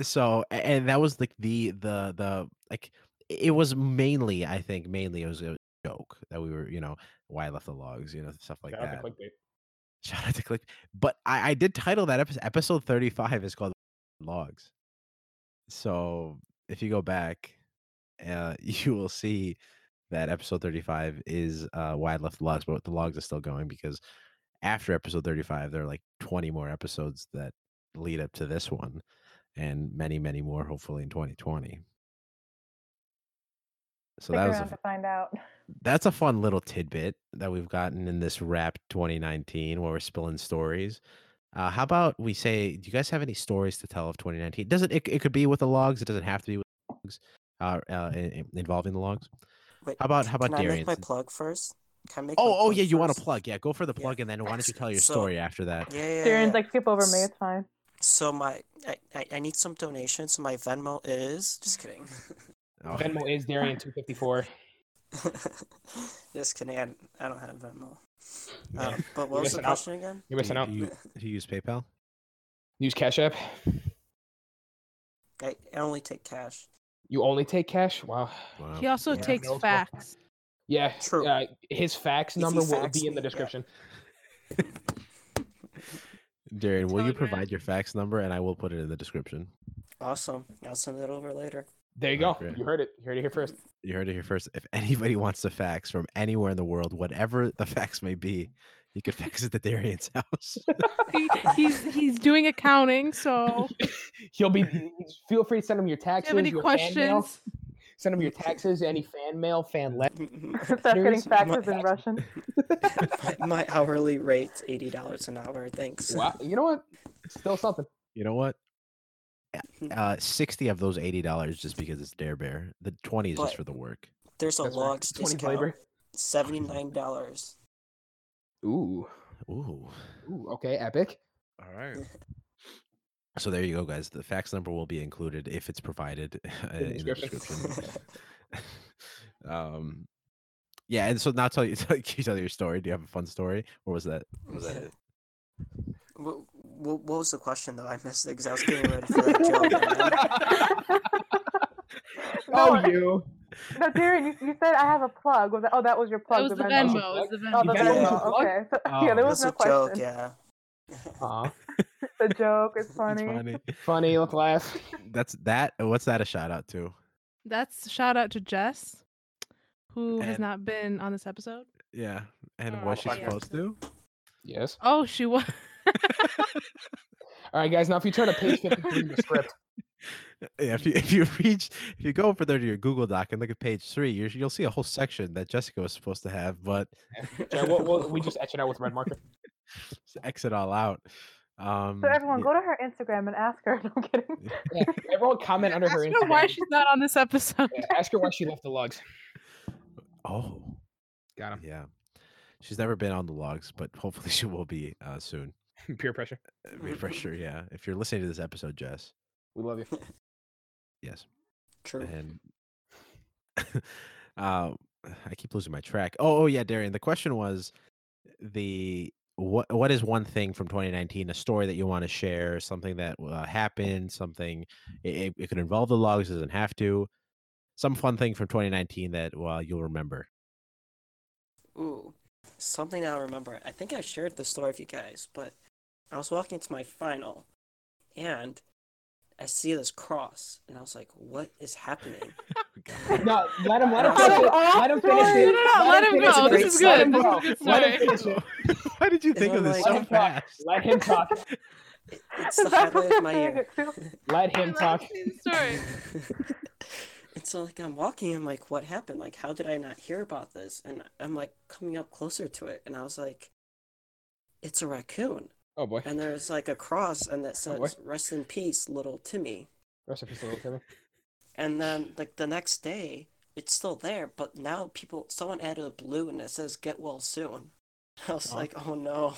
So and that was like the the the like it was mainly I think mainly it was a joke that we were you know why I left the logues you know stuff like Shout that. to clickbait. Shout out to click. But I I did title that episode episode thirty five is called logues. So if you go back, uh, you will see that episode thirty five is uh why I left the logues, but the logues are still going because after episode thirty five there are like twenty more episodes that lead up to this one and many many more hopefully in 2020 so Stick that was a, to find out. that's a fun little tidbit that we've gotten in this wrap 2019 where we're spilling stories uh, how about we say do you guys have any stories to tell of 2019 doesn't it, it could be with the logues it doesn't have to be with the logues uh, uh in- in- involving the logues Wait, how about how about can I make Darian my plug first? Can I make oh oh plug yeah you want to plug yeah go for the Yeah. plug and then why don't you tell your So- story after that Yeah, yeah, Darren's yeah. like skip over me. It's fine. So my I, I, I need some donations. My Venmo is just kidding. Oh, Venmo is Darian two fifty four. just kidding. I, I don't have Venmo. Yeah. Um, but what was the missing out. question again? You're missing do, out. you, do you use PayPal? Use Cash App. I, I only take cash. You only take cash. Wow. Wow. He also Yeah. takes No, facts. Yeah. True. Uh, his fax number will fax be in the me, yeah. description. Darian, will you provide your fax number and I will put it in the description. Awesome. I'll send it over later. There you go. Okay. You heard it. You heard it here first. You heard it here first. If anybody wants the facts from anywhere in the world, whatever the facts may be, you could fax it to Darian's house. He, he's he's doing accounting, so He'll be. Feel free to send him your do taxes. you have any your fan mail. questions? Send him your taxes, any fan mail, fan letter. Start getting There's my in fax- Russian. my, my hourly rate's eighty dollars an hour. Thanks. Wow. You know what? Still something. you know what? Uh, sixty of those eighty dollars just because it's Dare Bear. The twenty is just for the work. There's a That's right. logues 20 discount. flavor. Seventy nine dollars. Ooh. Ooh. Ooh. Okay. Epic. All right. So there you go, guys. The fax number will be included if it's provided uh, the in the description. description. um, yeah, and so now tell you, tell, can you tell your story? Do you have a fun story, or was that was that it? What, what, what was the question though? I missed it because I was getting ready for that joke. man. Oh, no, you. no, Darren, you, you said I have a plug. Was that, oh, that was your That plug. was the Venmo. Venmo. it was the Oh, the Venmo. got it? Venmo. Plug? Okay. So, Oh, yeah, there was was no a joke, question. yeah. Aw. The joke is It's funny. funny. Funny. Let's laugh. That's that. What's that a shout out to? That's shout out to Jess, who has not been on this episode. Yeah, and uh, Oh, was she yeah. supposed to? Yes. Oh, she was. All right, guys. Now, if you turn to page 53 in the script, Yeah, if you if you reach if you go over there to your Google Doc and look at page three, you're, you'll see a whole section that Jessica was supposed to have, but yeah, we'll, we'll, we just etch it out with red marker. just exit all out. Um, So everyone, yeah, go to her Instagram and ask her. No, I'm kidding. Yeah, everyone comment under Ask her her Instagram. why she's not on this episode. Yeah, ask her why she left the logues. oh, Got him. yeah, she's never been on the logues, but hopefully she will be uh, soon. Peer pressure. Peer pressure, yeah. If you're listening to this episode, Jess, We love you. yes, True. and uh, I keep losing my track. Oh, oh yeah, Darian. The question was the what what is one thing from 2019 a story that you want to share something that uh, happened something it, it, it could involve the logues doesn't have to some fun thing from 2019 that well you'll remember Ooh, something i'll remember. I think I shared the story with you guys, but I was walking to my final, and I see this cross, and I was like, "What is happening?" Oh, no, let him let him Out finish of Let him oh, finish it. No, no, no, let him finish go. This is Let good. him This is good Let him story. why did you think of this like- so Let him talk. fast Let him talk. It's the that what highlight of my saying year. Let him talk. Sorry. see and so like I'm walking, I'm like, what happened? Like, how did I not hear about this? And I'm like coming up closer to it, and I was like, it's a raccoon. Oh boy. And there's like a cross, and that Oh, says, "Rest in peace, little Timmy." Rest in peace, little Timmy. And then like the next day, it's still there, but now people, someone added a blue, and it says "Get well soon." I was Oh. like, oh no.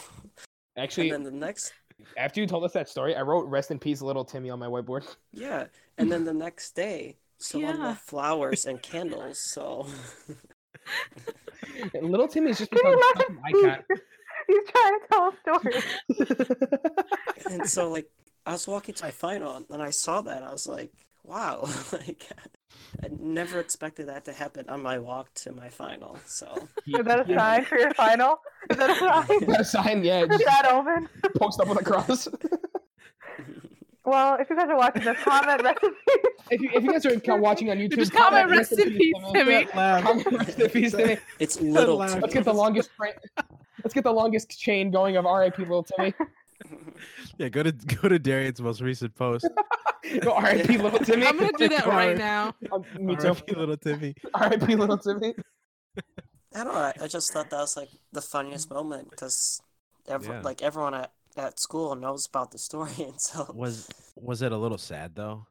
Actually, and then the next, after you told us that story, I wrote "Rest in peace, little Timmy" on my whiteboard. yeah, and then the next day, someone Yeah. left flowers and candles. So little Timmy's just Can become you such an icon. He's trying to tell a story. and so like I was walking to my final and I saw that I was like, wow, like I never expected that to happen on my walk to my final. So Is that a sign for your final? Is that a sign? Is that a sign? Yeah, Is just that open? post up with a cross. Well, if you guys are watching this, comment recipes. if, you, if you guys are watching on YouTube, Just comment rest in peace, Timmy. Comment rest in peace, Timmy. it's little Let's get the longest tra- Let's get the longest chain going of RIP little Timmy. yeah go to go to darian's most recent post Go RIP little Timmy. I'm gonna do that right now. Um, me too. R.I.P. little timmy RIP little Timmy. I don't know. I, I just thought that was like the funniest moment because every, Yeah. like everyone at, at school knows about the story, and so was was it a little sad though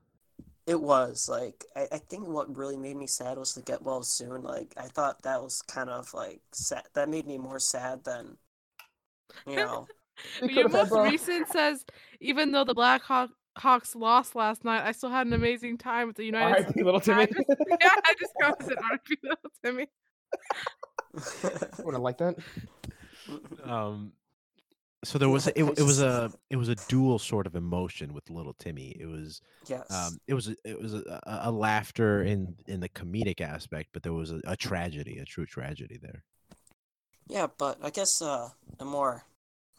it was like I, I think what really made me sad was to get well soon. Like I thought that was kind of like sad. That made me more sad than you know We Your most both. recent says, even though the Black Hawk- Hawks lost last night, I still had an amazing time with the United States. R.I.P. Little I just, yeah, I just got to RP Little Timmy. Would have liked that. Um, so there was it, it was a it was a dual sort of emotion with little Timmy. It was yes. um it was it was a, a a laughter in in the comedic aspect, but there was a, a tragedy, a true tragedy there. Yeah, but I guess uh, the more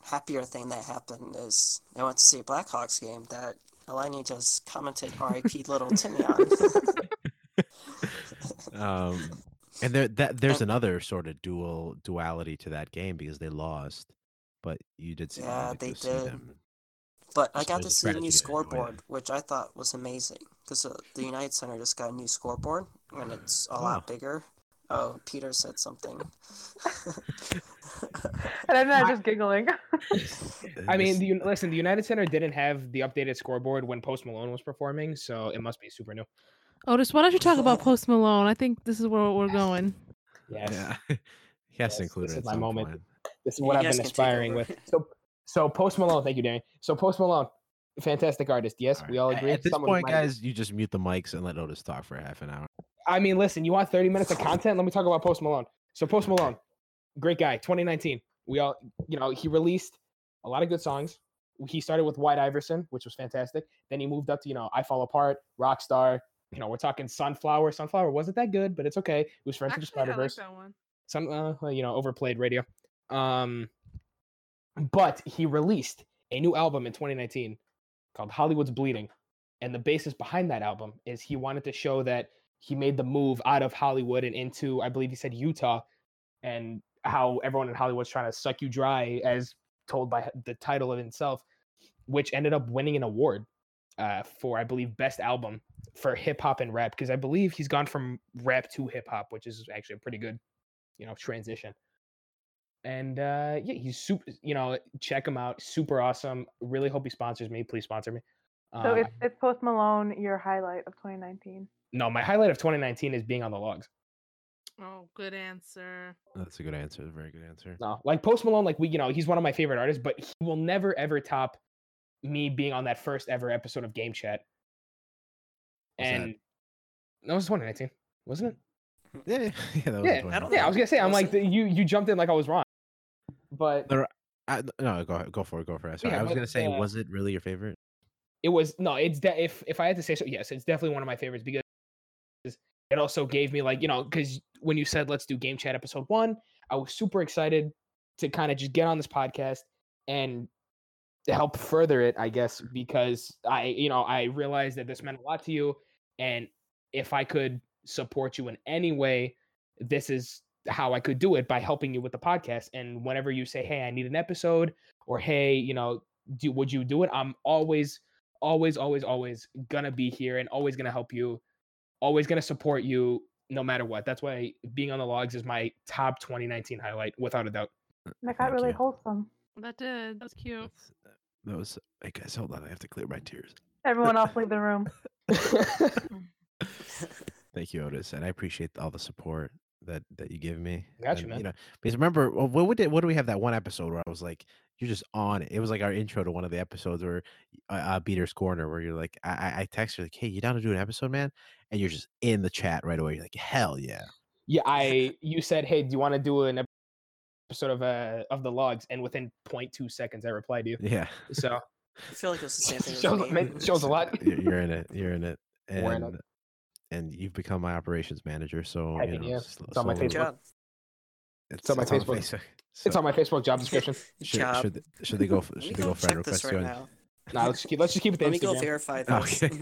happier thing that happened is I went to see a Blackhawks game that Eleni just commented R.I.P. Little Timmy on. Um, and there that there's another sort of dual duality to that game because they lost, but you did see them, Yeah, they did. them. But I got to see a new there, oh, scoreboard, which I thought was amazing because uh, the United Center just got a new scoreboard and it's a Wow. lot bigger. Oh, Peter said something. And I'm not just giggling. I mean, the, listen, the United Center didn't have the updated scoreboard when Post Malone was performing, so it must be super new. Otis, why don't you talk about Post Malone? I think this is where we're going. Yes. yeah, he has Yes, to include this it is at my moment. point. This is You what I've been aspiring with. So, so Post Malone, thank you, Danny. So Post Malone, fantastic artist. Yes, All we all agree. At this Someone point, might- guys, you just mute the mics and let Otis talk for half an hour. I mean, listen, you want 30 minutes of content? Let me talk about Post Malone. So Post Malone, great guy, 2019. We all, you know, he released a lot of good songs. He started with White Iverson, which was fantastic. Then he moved up to, you know, I Fall Apart, Rockstar. You know, we're talking Sunflower. Sunflower wasn't that good, but it's okay. It was Friends of the Actually, I Spider like Verse. that one. some uh, you know overplayed radio um but he released a new album in 2019 called hollywood's bleeding. And the basis behind that album is he wanted to show that he made the move out of hollywood and into i believe he said utah and how everyone in hollywood's trying to suck you dry as told by the title of itself which ended up winning an award uh, for i believe best album for hip hop and rap. Because i believe he's gone from rap to hip hop which is actually a pretty good you know transition and uh yeah he's super you know check him out super awesome really hope he sponsors me please sponsor me so uh, it's, it's Post Malone, your highlight of 2019. no my highlight of 2019 is being on the logues Oh, good answer. That's a good answer. A Very good answer. no like post malone like we you know he's one of my favorite artists but he will never ever top me being on that first ever episode of game chat Was that- and that was 2019 wasn't it Yeah, yeah, yeah, that was yeah, I don't yeah i was gonna say i'm Was like the, you you jumped in like i was wrong but I, no, go go for it. Go for it. Sorry, Yeah, I was but, gonna say, uh, was it really your favorite? it was no it's de- if if i had to say so yes it's definitely one of my favorites because it also gave me like you know because when you said let's do game chat episode one i was super excited to kind of just get on this podcast and to help further it i guess because i you know i realized that this meant a lot to you and if i could support you in any way this is how i could do it by helping you with the podcast and whenever you say hey i need an episode or hey you know do would you do it i'm always always always always gonna be here and always gonna help you always gonna support you no matter what that's why being on the logues is my top 2019 highlight without a doubt That got Thank really you. wholesome. That did. That was cute. That's- uh, That was. Hey guys, hold on. I have to clear my tears. Everyone else leave the room. Thank you, Otis, and I appreciate all the support that that you give me. Got you, and, man. know, because remember, what would it, what do we have that one episode where I was like, you're just on it. It was like our intro to one of the episodes where uh, uh Beater's Corner, where you're like, I, I I text you like, hey, you down to do an episode, man? And you're just in the chat right away. You're like, hell yeah. yeah i you said hey do you want to do an episode of uh of the logues and within 0.2 seconds i replied to you Yeah, so I feel like it was the same thing shows, with ma- me. shows a lot you're, you're in it. You're in it. We're in And it. And you've become my operations manager. So Heck you know, yeah. s- It's on my slowly- Good job. It's, on my Facebook. Facebook. it's on my facebook job description should, job. should, should they go? f- Let Should they go go friend check this request right you? now. nah, let's just keep let's just keep it to Let me go instagram verify this. Okay.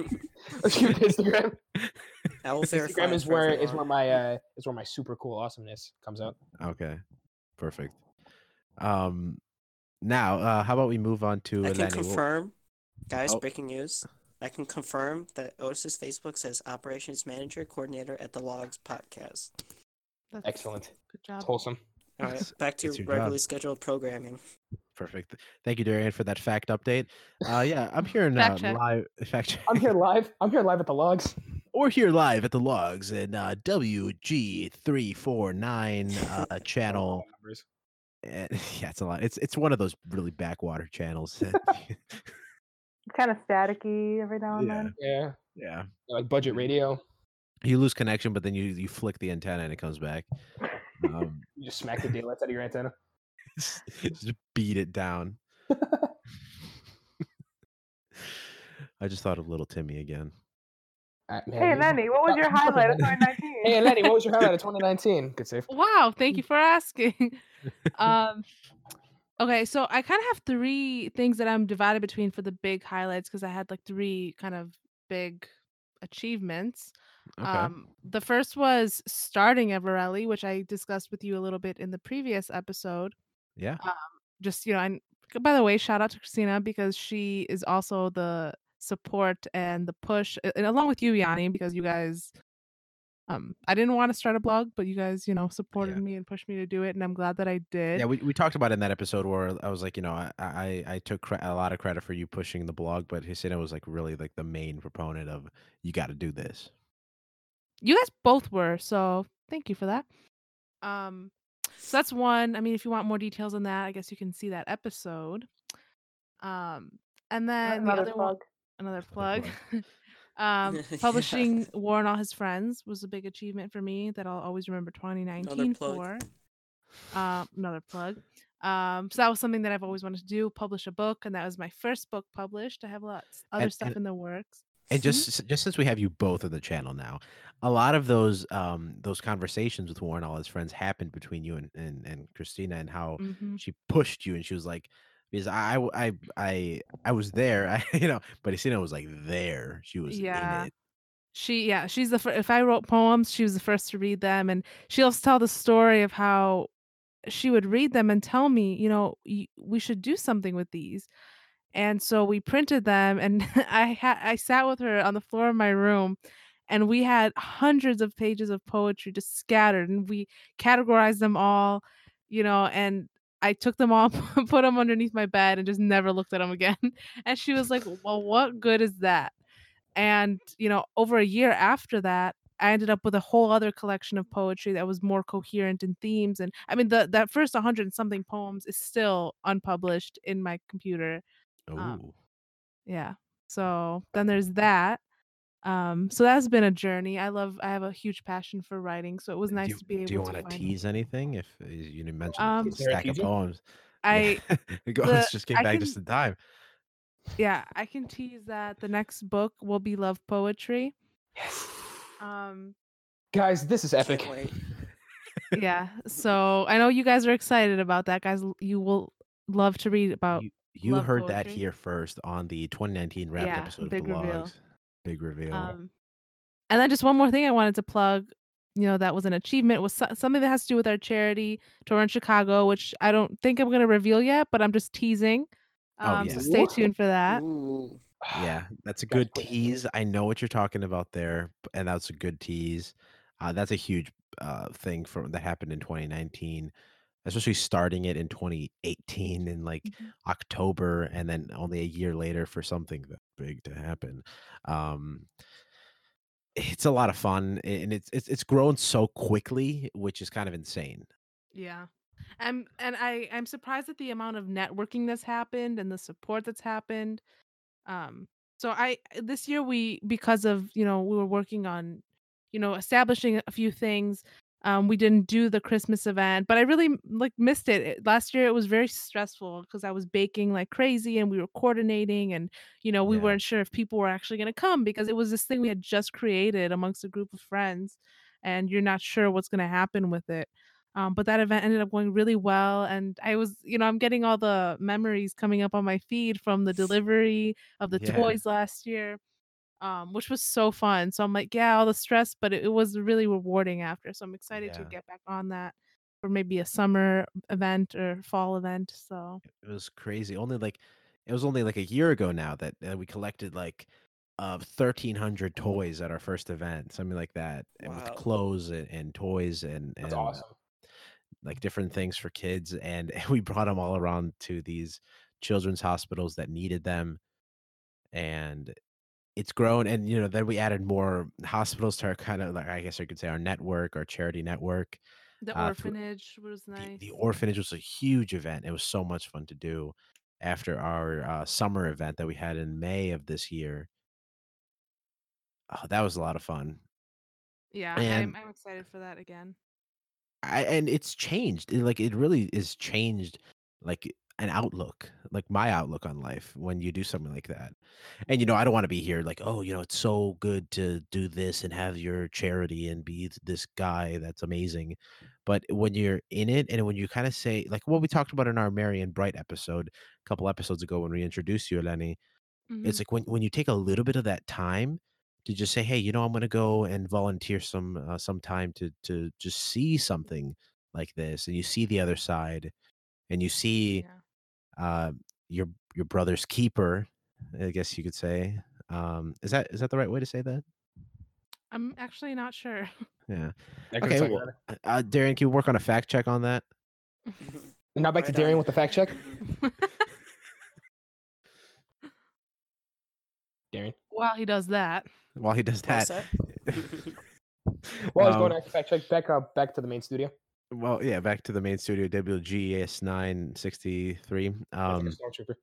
let's keep it to instagram I will verify. instagram it is for where is where my uh is where my super cool awesomeness comes out Okay, perfect. Um, now, uh, how about we move on to I uh, can Lenny, confirm, guys. Oh. Breaking news. I can confirm that Otis's Facebook says operations manager coordinator at the Logues podcast. That's excellent Good it's job. wholesome All right, It's- back to it's your your job. regularly scheduled programming. Perfect. Thank you, Darian, for that fact update. Uh, yeah, I'm here in uh, Fact check. live fact check. i'm here live i'm here live at the logues Or here live at the logues in uh, WG three four nine uh, channel Numbers. And, yeah, it's a lot. It's it's one of those really backwater channels. that- It's kind of staticky every now and yeah, then. Yeah, yeah. like budget radio. You lose connection, but then you you flick the antenna and it comes back. Um, You just smack the daylights out of your antenna. just beat it down. I just thought of little Timmy again. Uh, man, Hey Lenny, what was your highlight of 2019? Hey Lenny, what was your highlight of 2019? Good save. Wow, thank you for asking. um okay, so I kind of have three things that I'm divided between for the big highlights because I had like three kind of big achievements. Okay. Um the first was starting Everelli, which I discussed with you a little bit in the previous episode. yeah. Um, Just, you know, and by the way, shout out to Christina because she is also the support and the push and along with you, Yanni, because you guys um I didn't want to start a blog, but you guys, you know, supported me and pushed me to do it, and I'm glad that I did. Yeah, we, we talked about it in that episode where I was like, you know, I I, I took cre- a lot of credit for you pushing the blog, but Hisina was like really like the main proponent of you got to do this. you guys both were so thank you for that um so that's one i mean if you want more details on that i guess you can see that episode um and then the Another other one plug. another Another plug um Yeah. publishing war and all his friends was a big achievement for me that i'll always remember 2019 plug. for um another plug um so that was something that i've always wanted to do publish a book and that was my first book published i have lots other And- stuff and- in the works And just just since we have you both on the channel now, a lot of those um those conversations with Warren all his friends happened between you and and, and Christina and how Mhm. she pushed you and she was like because I I I I was there, I, you know, but Hisina was like there. She was Yeah. in it. she yeah she's the if i wrote poems she was the first to read them and she'll tell the story of how she would read them and tell me you know we should do something with these and so we printed them and i had i sat with her on the floor of my room and we had hundreds of pages of poetry just scattered and we categorized them all you know and i took them all put them underneath my bed and just never looked at them again. And she was like well what good is that? And you know over a year after that i ended up with a whole other collection of poetry that was more coherent in themes and i mean the that first 100 and something poems is still unpublished in my computer Ooh. Um, yeah. So then there's that um so that's been a journey i love i have a huge passion for writing so it was nice you, to be able do you want to find tease anything? If uh, you didn't mention Um, a Is there a stack of poems, i Go- the- just came I back can- just in time. yeah i can tease that the next book will be love poetry yes um Guys, this is epic. Yeah so i know you guys are excited about that guys you will love to read about You, you love heard that here first on the 2019 wrap Yeah, episode of the reveal. logues. Big reveal. um and then just one more thing i wanted to plug you know that was an achievement was so- something that has to do with our charity tour in chicago which i don't think i'm going to reveal yet but i'm just teasing Oh, um yeah. so stay Ooh. tuned for that Ooh. yeah, that's a good please. tease. I know what you're talking about there, and that's a good tease. Uh, that's a huge uh, thing for that happened in 2019, especially starting it in 2018 in like Mhm. October, and then only a year later for something that big to happen. Um, it's a lot of fun, and it's it's it's grown so quickly, which is kind of insane. Yeah. And and I I'm surprised at the amount of networking that's happened and the support that's happened. Um so I this year we because of, you know, we were working on, you know, establishing a few things. Um we didn't do the Christmas event, but I really like missed it. It- Last year it was very stressful because I was baking like crazy and we were coordinating and you know, we Yeah. weren't sure if people were actually going to come because it was this thing we had just created amongst a group of friends and you're not sure what's going to happen with it. Um, but that event ended up going really well. And I was, you know, I'm getting all the memories coming up on my feed from the delivery of the Yeah. toys last year, um, which was so fun. So I'm like, yeah, all the stress, but it, it was really rewarding after. So I'm excited to get back on that for maybe a summer event or fall event. So It was crazy. Only like it was only like a year ago now that uh, we collected like uh 1300 toys at our first event, something like that, and with clothes and, and toys and and awesome. like different things for kids and we brought them all around to these children's hospitals that needed them and it's grown and you know then we added more hospitals to our kind of like i guess i could say our network our charity network The uh, through- orphanage was the, nice. the orphanage was a huge event. It was so much fun to do after our uh, summer event that we had in May of this year. Oh, that was a lot of fun. yeah, and- I'm, I'm excited for that again. I, and it's changed. It, like it really is changed, like an outlook, like my outlook on life when you do something like that. And you know, I don't want to be here like, oh, you know, it's so good to do this and have your charity and be this guy that's amazing. But when you're in it, and when you kind of say, like what we talked about in our Marion Bright episode a couple episodes ago when we introduced you, Eleni, Mhm. it's like when when you take a little bit of that time to just say, hey, you know, I'm going to go and volunteer some uh, some time to to just see something like this, and you see the other side, and you see yeah. Uh, your your brother's keeper, I guess you could say. Um, is that is that the right way to say that? I'm actually not sure. Yeah. Okay. tell Well, uh, Darren, can you work on a fact check on that? now back to Right Darian on. with the fact check. Darian. While he does that, While he does that. that? Well, I was Um, going to fact check back up back to the main studio. Well, yeah, back to the main studio, WGS nine sixty three. Um, Stormtrooper.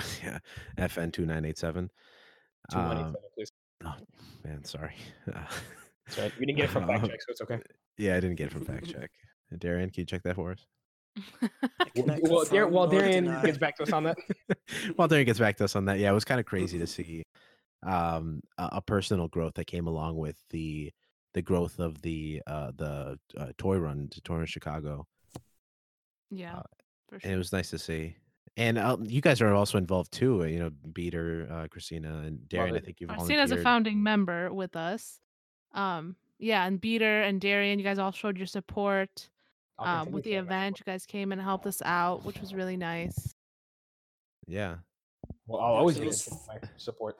yeah, FN two nine eight seven. Two one eight Um, please. oh man, sorry. Uh, That's right. We didn't get it from fact um, check, so it's okay. Yeah, I didn't get it from fact check. Darian, can you check that for us? Well, Dar- confirm while or Darian gets back to us on that, While Darren gets back to us on that, yeah, it was kind of crazy to see um, a, a personal growth that came along with the the growth of the uh, the uh, toy run to toy run Chicago, yeah, Uh, for and it was nice to see. And uh, you guys are also involved too. uh, You know, Beater, uh, Christina, and Darren. I think you've I've seen as a founding member with us. Um, yeah, and Beater and Darian, you guys all showed your support. Um, with the showing my event, you guys came and helped us out, which was really nice. Yeah. Well, I'll always it be was- interested in my support.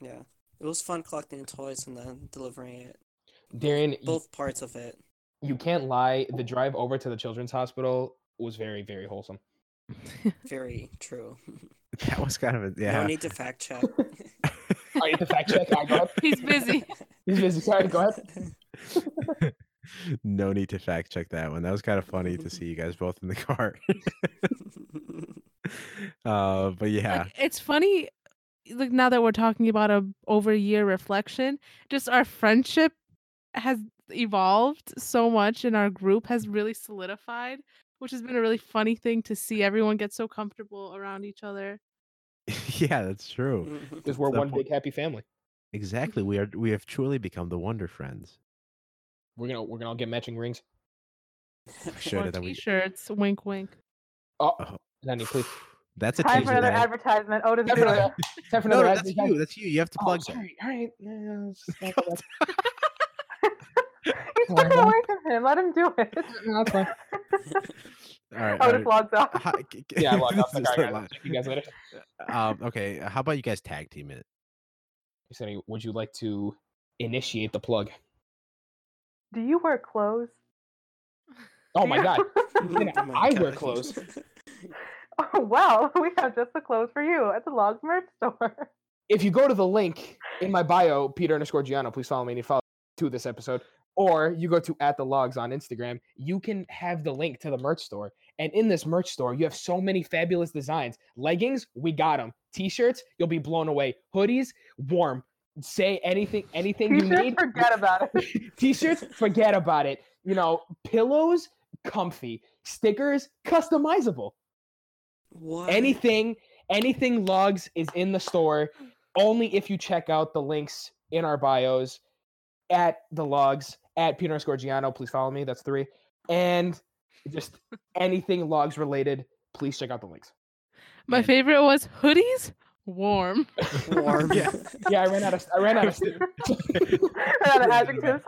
Yeah. It was fun collecting toys and then delivering it. Darian, y- Both parts of it. you can't lie. The drive over to the children's hospital was very, very wholesome. Very true. that was kind of a yeah. No need to fact check. All right, the fact check. I go ahead. He's busy. He's busy. Sorry, go ahead. no need to fact check that one. That was kind of funny to see you guys both in the car. uh, but yeah, Like, it's funny like now that we're talking about a over a year reflection just our friendship has evolved so much and our group has really solidified which has been a really funny thing to see everyone get so comfortable around each other yeah, that's true. Mm-hmm. Because we're one point. big happy family. Exactly. We are. We have truly become the Wonder Friends. We're gonna we're gonna all get matching rings. Should or have that we. t-shirts wink wink Oh, uh-huh. Oh, Lenny, please. that's a Time teaser. for another that- advertisement. Oh, Time for another, it. time for No, another no, that's advertisement. you. That's you. You have to Oh, plug that. sorry. All right. Yeah, yeah, it's just not the best. He's Why taking not? away from him. Let him do it. No, that's fine. All right. all Otis right. logs off. Hi- c- c- Yeah, I logged off. this Like, all guys, check you guys later. Um, okay. How about you guys tag team it? Sonny, would you like to initiate the plug? Do you wear clothes? Oh my god. Yeah. Oh my I wear God. clothes. oh, well, we have just the clothes for you at the Logues merch store. If you go to the link in my bio, Peter underscore Gianno, please follow me and follow to this episode. Or you go to at the logues on Instagram, you can have the link to the merch store. And in this merch store, you have so many fabulous designs. Leggings, we got them. T-shirts, you'll be blown away. Hoodies, warm. Say anything, anything you T-shirts, need. forget about it. T-shirts, forget about it. You know, pillows, comfy. Stickers, customizable. What? Anything, anything logues is in the store only if you check out the links in our bios at the logues at Peter underscore Gianno. Please follow me. That's three. And just anything logues related, please check out the links. my And- favorite was hoodies warm Warm. Yeah. Yeah, I ran out of I ran out of Ran out of adjectives.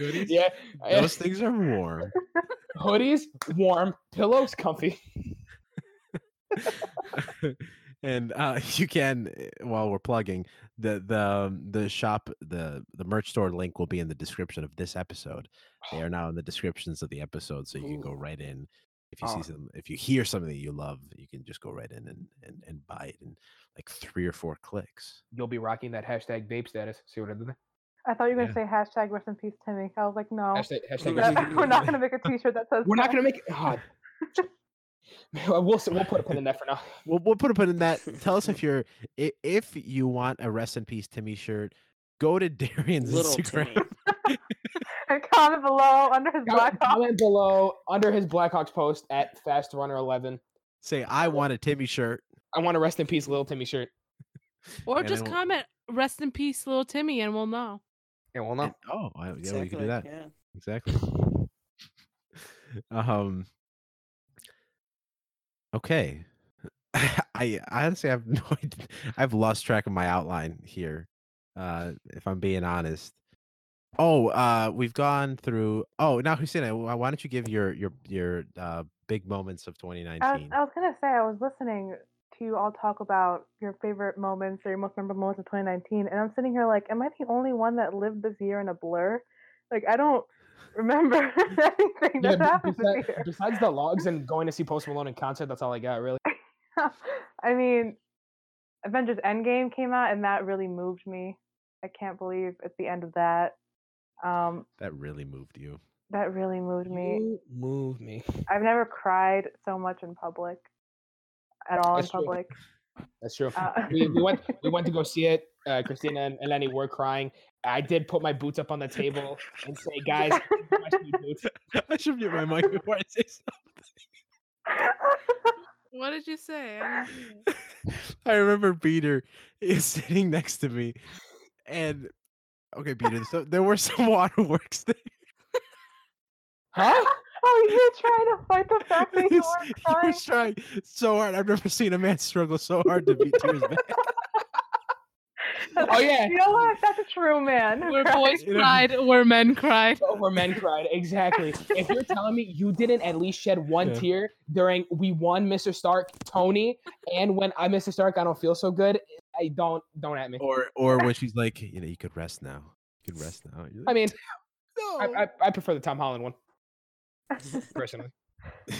Hoodies? yeah. Those things are warm. hoodies, warm, pillows, comfy. And uh, you can, uh, while we're plugging the the um, the shop, the the merch store link will be in the description of this episode. They are now in the descriptions of the episode, so you can go right in. If you Oh. see some, if you hear something that you love, you can just go right in and and, and buy it in like three or four clicks. You'll be rocking that hashtag vape status. See what I did there? I thought you were gonna say hashtag rest in peace, Timmy. I was like, no, Hashtag, hashtag that- we're not gonna make a T-shirt that says. We're not gonna make it. Oh. we'll we'll put a pin in that for now. We'll, we'll put a pin in that. Tell us if you're if you want a rest in peace Timmy shirt. Go to Darian's Little Instagram. Timmy. And comment below under his Com- Blackhawks. Comment below under his Blackhawks post at Fast Runner Eleven. Say I want a Timmy shirt. I want a rest in peace, little Timmy shirt. Or And just then we'll- comment "Rest in peace, little Timmy," and we'll know. Yeah, well, And- oh, I, yeah, we can do that. Yeah. Exactly. um. Okay. I I honestly have no idea. I've lost track of my outline here. Uh, if I'm being honest. Oh, uh, we've gone through. Oh, now wh- why don't you give your your your uh big moments of I was, 2019? I was gonna say I was listening to you all talk about your favorite moments or your most memorable moments of 2019, and I'm sitting here like, am I the only one that lived this year in a blur? Like I don't remember anything Yeah, that be- happened besi- this year. besides the Logues and going to see Post Malone in concert, that's all I got really. I mean, Avengers Endgame came out, and that really moved me. I can't believe at the end of that. Um, That really moved you. that really moved me. You move me. I've never cried so much in public, at all That's in true. public. That's true. Uh, we, we went we went to go see it. Uh, Christina and Eleni were crying. I did put my boots up on the table and say, "Guys, my sweet boots." I should mute my mic before I say something. What did you say? I didn't hear it. I remember Peter is sitting next to me, and okay, Peter. So there were some waterworks there. Huh? oh, you're trying to fight the fact that you He's- weren't he was trying so hard. I've never seen a man struggle so hard to beat tears back. Oh, yeah. You know what? That's a true man. Where right? boys You know- cried, where men cried. Oh, where men cried. Exactly. If you're telling me you didn't at least shed one Yeah. tear during we won Mr. Stark, Tony, and when I Mr. Stark, I don't feel so good. I don't don't at me. Or or when she's like, you know, you could rest now. You could rest now. You're I mean, no. I, I, I prefer the Tom Holland one personally.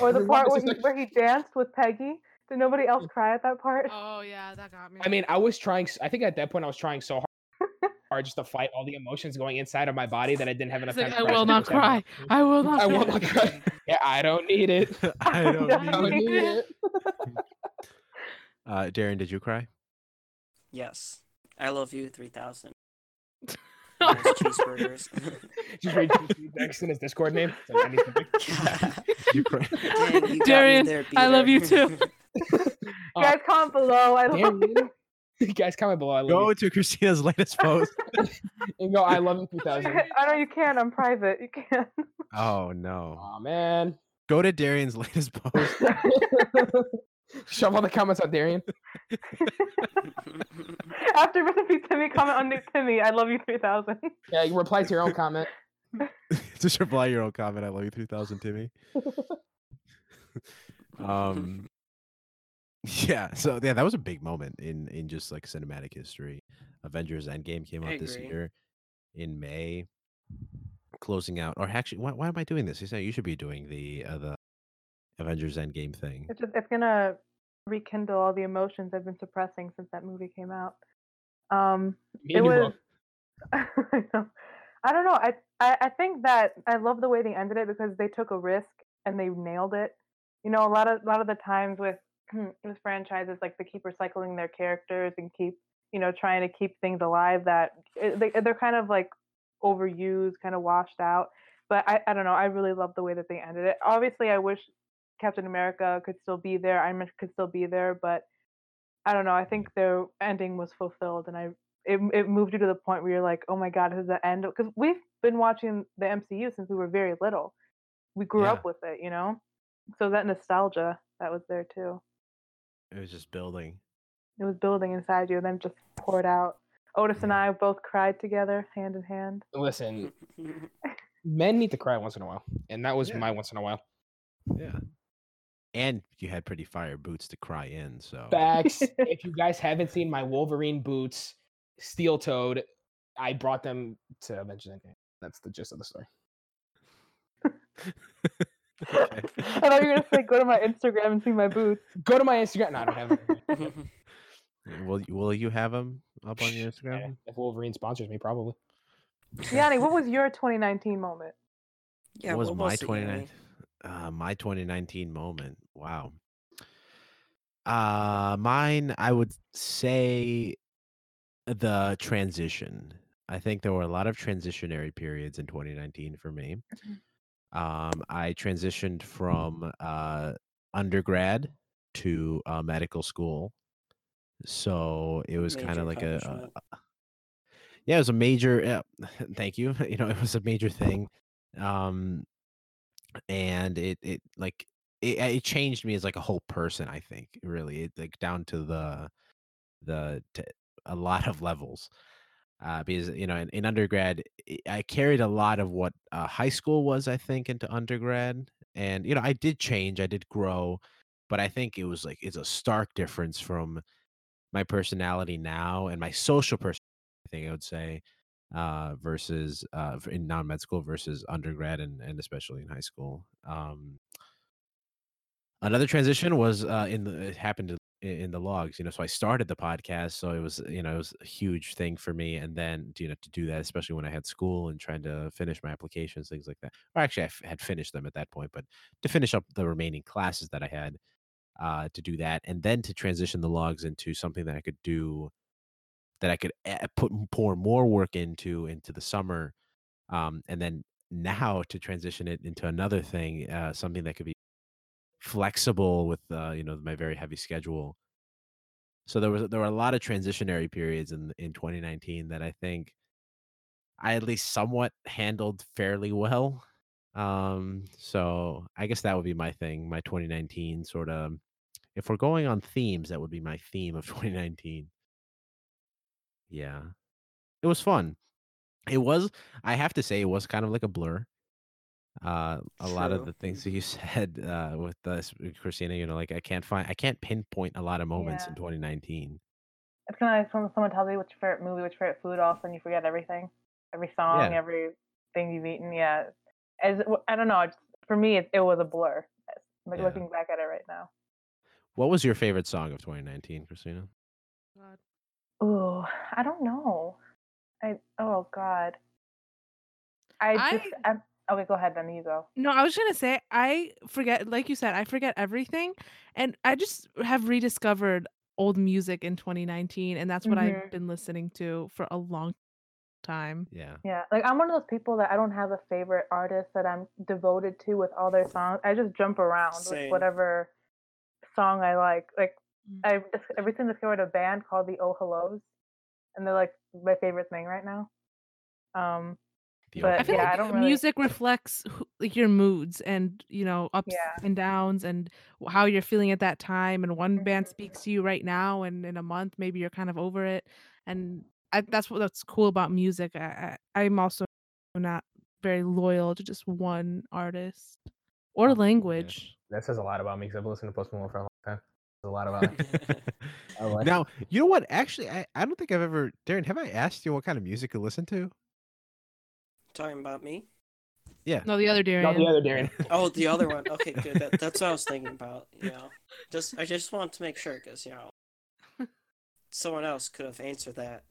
Or the part where he, where he danced with Peggy. Did nobody else cry at that part? Oh yeah, that got me. I mean, I was trying. I think at that point I was trying so hard, hard just to fight all the emotions going inside of my body that I didn't have enough It's time. like, to I will not cry. I will not. I will not cry. Yeah, I don't need it. I don't I I need don't it. need it. Uh, Darren, did you cry? Yes. I love you 3000. Those cheeseburgers. Just read next in his Discord name. Like, I need something. Did you cry? Dang, you Darian, I love you too. Uh, Guys, comment below. I love Darren, you guys comment below. I love Go to Christina's latest post. And go. I love you. 2000. I know you can't. I'm private. You can't. Oh no. Oh man. Go to Darian's latest post. Shove all the comments on Darian. After rest in peace, Timmy, comment on Nick Timmy. I love you 3000. Yeah, you reply to your own comment. Just reply your own comment. I love you 3000, Timmy. um yeah so yeah that was a big moment in in just like cinematic history avengers endgame came I out this agree. year in may closing out or actually why, why am i doing this you said you should be doing the uh, the avengers endgame thing It's just it's gonna rekindle all the emotions I've been suppressing since that movie came out. Um, it was. I know. I don't know. I, I I think that I love the way they ended it because they took a risk and they nailed it. You know, a lot of a lot of the times with with franchises, like they keep recycling their characters and keep you know trying to keep things alive that eh, they, they're kind of like overused, kind of washed out. But I, I don't know. I really love the way that they ended it. Obviously, I wish Captain America could still be there. Iron Man could still be there, but I don't know. I think their ending was fulfilled, and I it it moved you to the point where you're like, oh my god, this is the end. Because we've been watching the MCU since we were very little. We grew Yeah. up with it, you know. So that nostalgia that was there too. It was just building It was building inside you, and then just poured out. Otis and I both cried together, hand in hand. Listen, men need to cry once in a while, and that was Yeah. my once in a while. yeah and you had pretty fire boots to cry in so Facts. if you guys haven't seen my Wolverine boots, steel toed, I brought them to Avengers Endgame. That's the gist of the story. Okay. I thought you were gonna say go to my Instagram and see my boots. Go to my Instagram. No, I don't have it. will you, will you have them up on your Yeah, instagram if Wolverine sponsors me, probably. Yanni, what was your 2019 moment? Yeah, what was what my was 2019 uh, my 2019 moment? Wow. Uh mine I would say the transition. I think there were a lot of transitionary periods in 2019 for me. Um I transitioned from uh undergrad to uh, medical school. So it was kind of like a, a yeah, it was a major yeah, thank you. You know, it was a major thing. Um and it it like it, it changed me as like a whole person i think really it like down to the the to a lot of levels uh because you know in, in undergrad i carried a lot of what uh, high school was i think into undergrad and you know i did change i did grow but i think it was like it's a stark difference from my personality now and my social person i think i would say uh versus uh in non-med school versus undergrad and and especially in high school um. Another transition was, uh, in the it happened in in the Logues, you know, so I started the podcast, so it was, you know, it was a huge thing for me, and then, you know, to do that, especially when I had school and trying to finish my applications, things like that. Or actually, I f had finished them at that point, but to finish up the remaining classes that I had, uh, to do that, and then to transition the Logues into something that I could do that I could put pour more work into into the summer, um, and then now to transition it into another thing, uh, something that could be flexible with, uh, you know, my very heavy schedule. So there was there were a lot of transitionary periods in in 2019 that I think I at least somewhat handled fairly well. Um, so I guess that would be my thing, my 2019 sort of. If we're going on themes, that would be my theme of 2019. Yeah, it was fun. It was. I have to say, it was kind of like a blur. Uh, a lot of True. the things that you said uh, with us, Christina, you know, like I can't find, I can't pinpoint a lot of moments Yeah. in 2019. It's kind of like when someone tells you what's your favorite movie, what's your favorite food, all of a sudden you forget everything, every song, Yeah. everything you've eaten. Yeah, as I don't know. It's, for me, it, it was a blur. Like Yeah. looking back at it right now. What was your favorite song of 2019, Christina? God. Ooh, I don't know. I oh god. I I- just I'm, okay. Go ahead, then you go. No, I was gonna say I forget, like you said, I forget everything, and I just have rediscovered old music in 2019, and that's what Mhm. I've been listening to for a long time. Yeah. Yeah, like I'm one of those people that I don't have a favorite artist that I'm devoted to with all their songs. I just jump around Same. with whatever song I like. Like Mm. I just recently discovered a band called the Oh Hellos, and they're like my favorite thing right now. Um, The But, I feel yeah, I like don't really- music reflects like your moods and you know ups Yeah. and downs and how you're feeling at that time. And one band Mhm. speaks to you right now, and in a month maybe you're kind of over it. And I, that's what that's cool about music. I, I I'm also not very loyal to just one artist or language. That says a lot about me because I've listened to Post Malone for a long time. Says a lot about like- now, you know what? Actually, I, I don't think I've ever, Darren, have I asked you what kind of music you listen to? Talking about me? Yeah. No, the other No, Darian. the other Darren. Oh, the other one. Okay, good. That, that's what I was thinking about. You know, just I just wanted to make sure because you know, someone else could have answered that.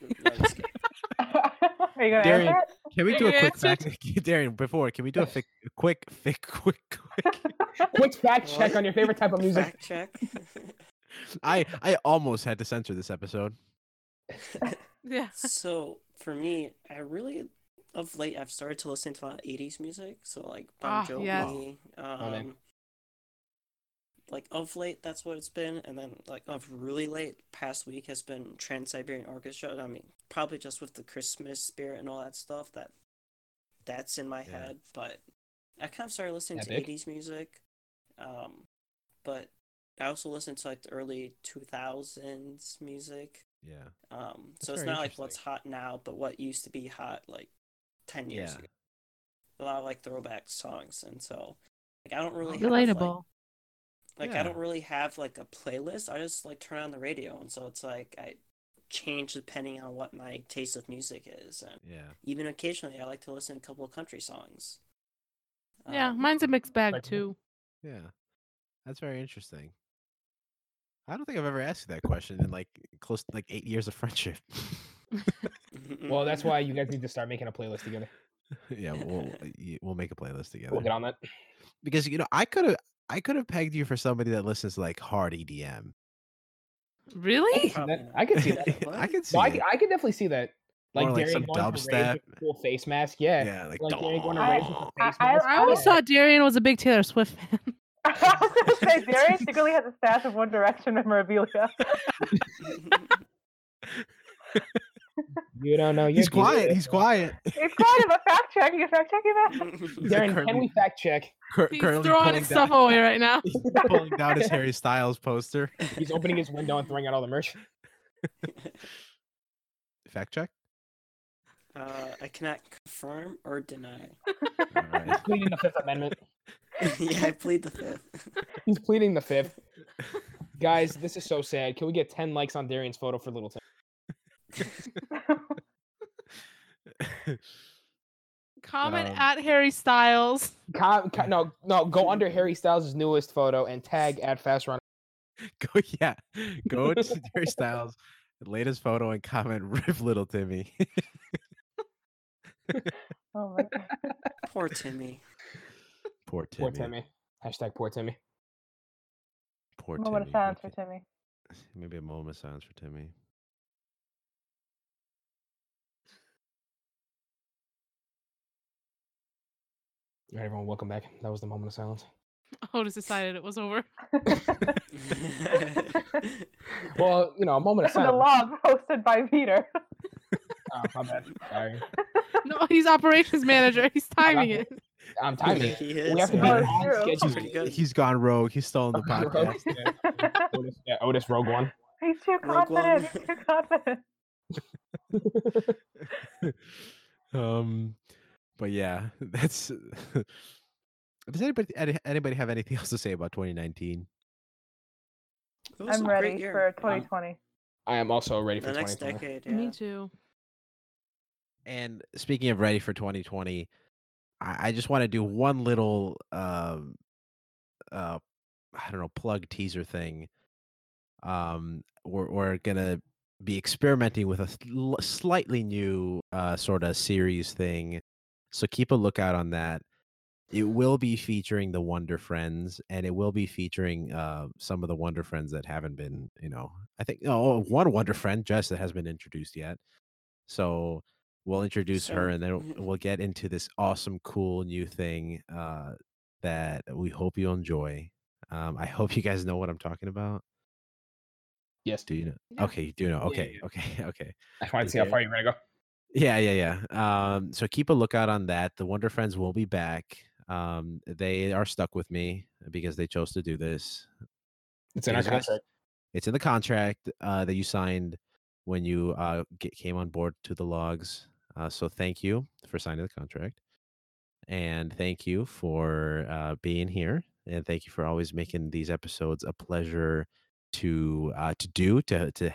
No, I'm just kidding. Are you gonna Darian, answer Can we do a quick answer? fact? Darren, before, can we do a fic, a quick, fic, quick, quick? it? Quick fact check What? on your favorite type of music. Fact check. I I almost had to censor this episode. Yeah. so for me, I really of late I've started to listen to a lot of '80s music. So like Ah, Bon Jovi. yes. Um, man. like of late, that's what it's been, and then like of really late, past week has been Trans Siberian Orchestra. I mean, probably just with the Christmas spirit and all that stuff that that's in my Yeah. head. But I kind of started listening Epic. to '80s music, um, but I also listen to like the early 2000s music. Yeah. Um, That's so it's not like what's hot now, but what used to be hot like ten years Yeah. ago. A lot of like throwback songs, and so like I don't really have, like, Relatable. like Yeah. I don't really have like a playlist. I just like turn on the radio, and so it's like I change depending on what my taste of music is, and Yeah. even occasionally I like to listen to a couple of country songs. Yeah, Um, mine's a mixed bag like- too. Yeah. That's very interesting. I don't think I've ever asked you that question in like close to like eight years of friendship. Well, that's why you guys need to start making a playlist together. yeah, we'll we'll make a playlist together. We'll get on that. because you know I could have I could have pegged you for somebody that listens to like hard EDM. I can Really? see that. I can see that. I can see No, I, it. can- I can definitely see that. Like, Or like Darian some going to rage dubstep. with a cool face mask. Yeah. yeah, like, Like Darian going to I- rage with a I- face I- mask. I always yeah. thought Darian was a big Taylor Swift fan. I was gonna say Darius secretly has a stash of One Direction memorabilia. You don't know. he's your quiet. He's quiet. it's quite of a fact check. You fact checking that? He's like Darren, can we fact check? cur- He's currently throwing pulling his stuff away right now. he's pulling down his Harry Styles poster. He's opening his window and throwing out all the merch. Fact check. uh, I cannot confirm or deny. All right. Pleading the Fifth Amendment. yeah, I plead the fifth. He's pleading the Fifth. Guys, this is so sad. Can we get 10 likes on Darian's photo for Little Tim? Comment Um, at Harry Styles. Com- co- no, no, go under Harry Styles' newest photo and tag at Fast Run. Go yeah. Go to Harry Styles' latest photo and comment "Rip Little Timmy." oh my god. Poor Timmy. Poor Timmy. Poor Timmy. Hashtag poor Timmy. Poor Moment of silence for Timmy. Maybe a moment of silence for Timmy. All right, everyone, welcome back. That was the moment of silence. Otis decided it was over. Well, you know, a moment of the silence. log hosted by Peter. Oh, my bad. Sorry. No, he's operations manager. He's timing it. I'm timing it. He We is. have to be Oh, it's on true. schedule. Pretty good. He's gone rogue. He's stolen the podcast. yeah, Otis, yeah, Otis Rogue One. He's too Rogue One. confident. He's too confident. um, but yeah, that's. Does anybody anybody have anything else to say about 2019? I'm ready for 2020. I am also ready for The next 2020. decade. Yeah. Me too. And speaking of ready for 2020, I, I just want to do one little, um, uh, I don't know, plug teaser thing. Um, we're we're gonna be experimenting with a sl- slightly new uh, sort of series thing, so keep a lookout on that. It will be featuring the Wonder Friends, and it will be featuring uh, some of the Wonder Friends that haven't been, you know, I think oh, one Wonder Friend, Jess, that hasn't been introduced yet. So we'll introduce her, and then we'll get into this awesome, cool new thing uh, that we hope you enjoy. Um, I hope you guys know what I'm talking about. Yes. Do you know? Yeah. Okay, you do know. Okay, yeah. okay, okay. I want to see how far you're to go. Yeah, yeah, yeah. Um, so keep a lookout on that. The Wonder Friends will be back. Um, they are stuck with me because they chose to do this. It's in our contract. It's in the contract uh, that you signed when you uh, get, came on board to the Logues. Uh, so thank you for signing the contract, and thank you for uh, being here, and thank you for always making these episodes a pleasure to uh, to do to to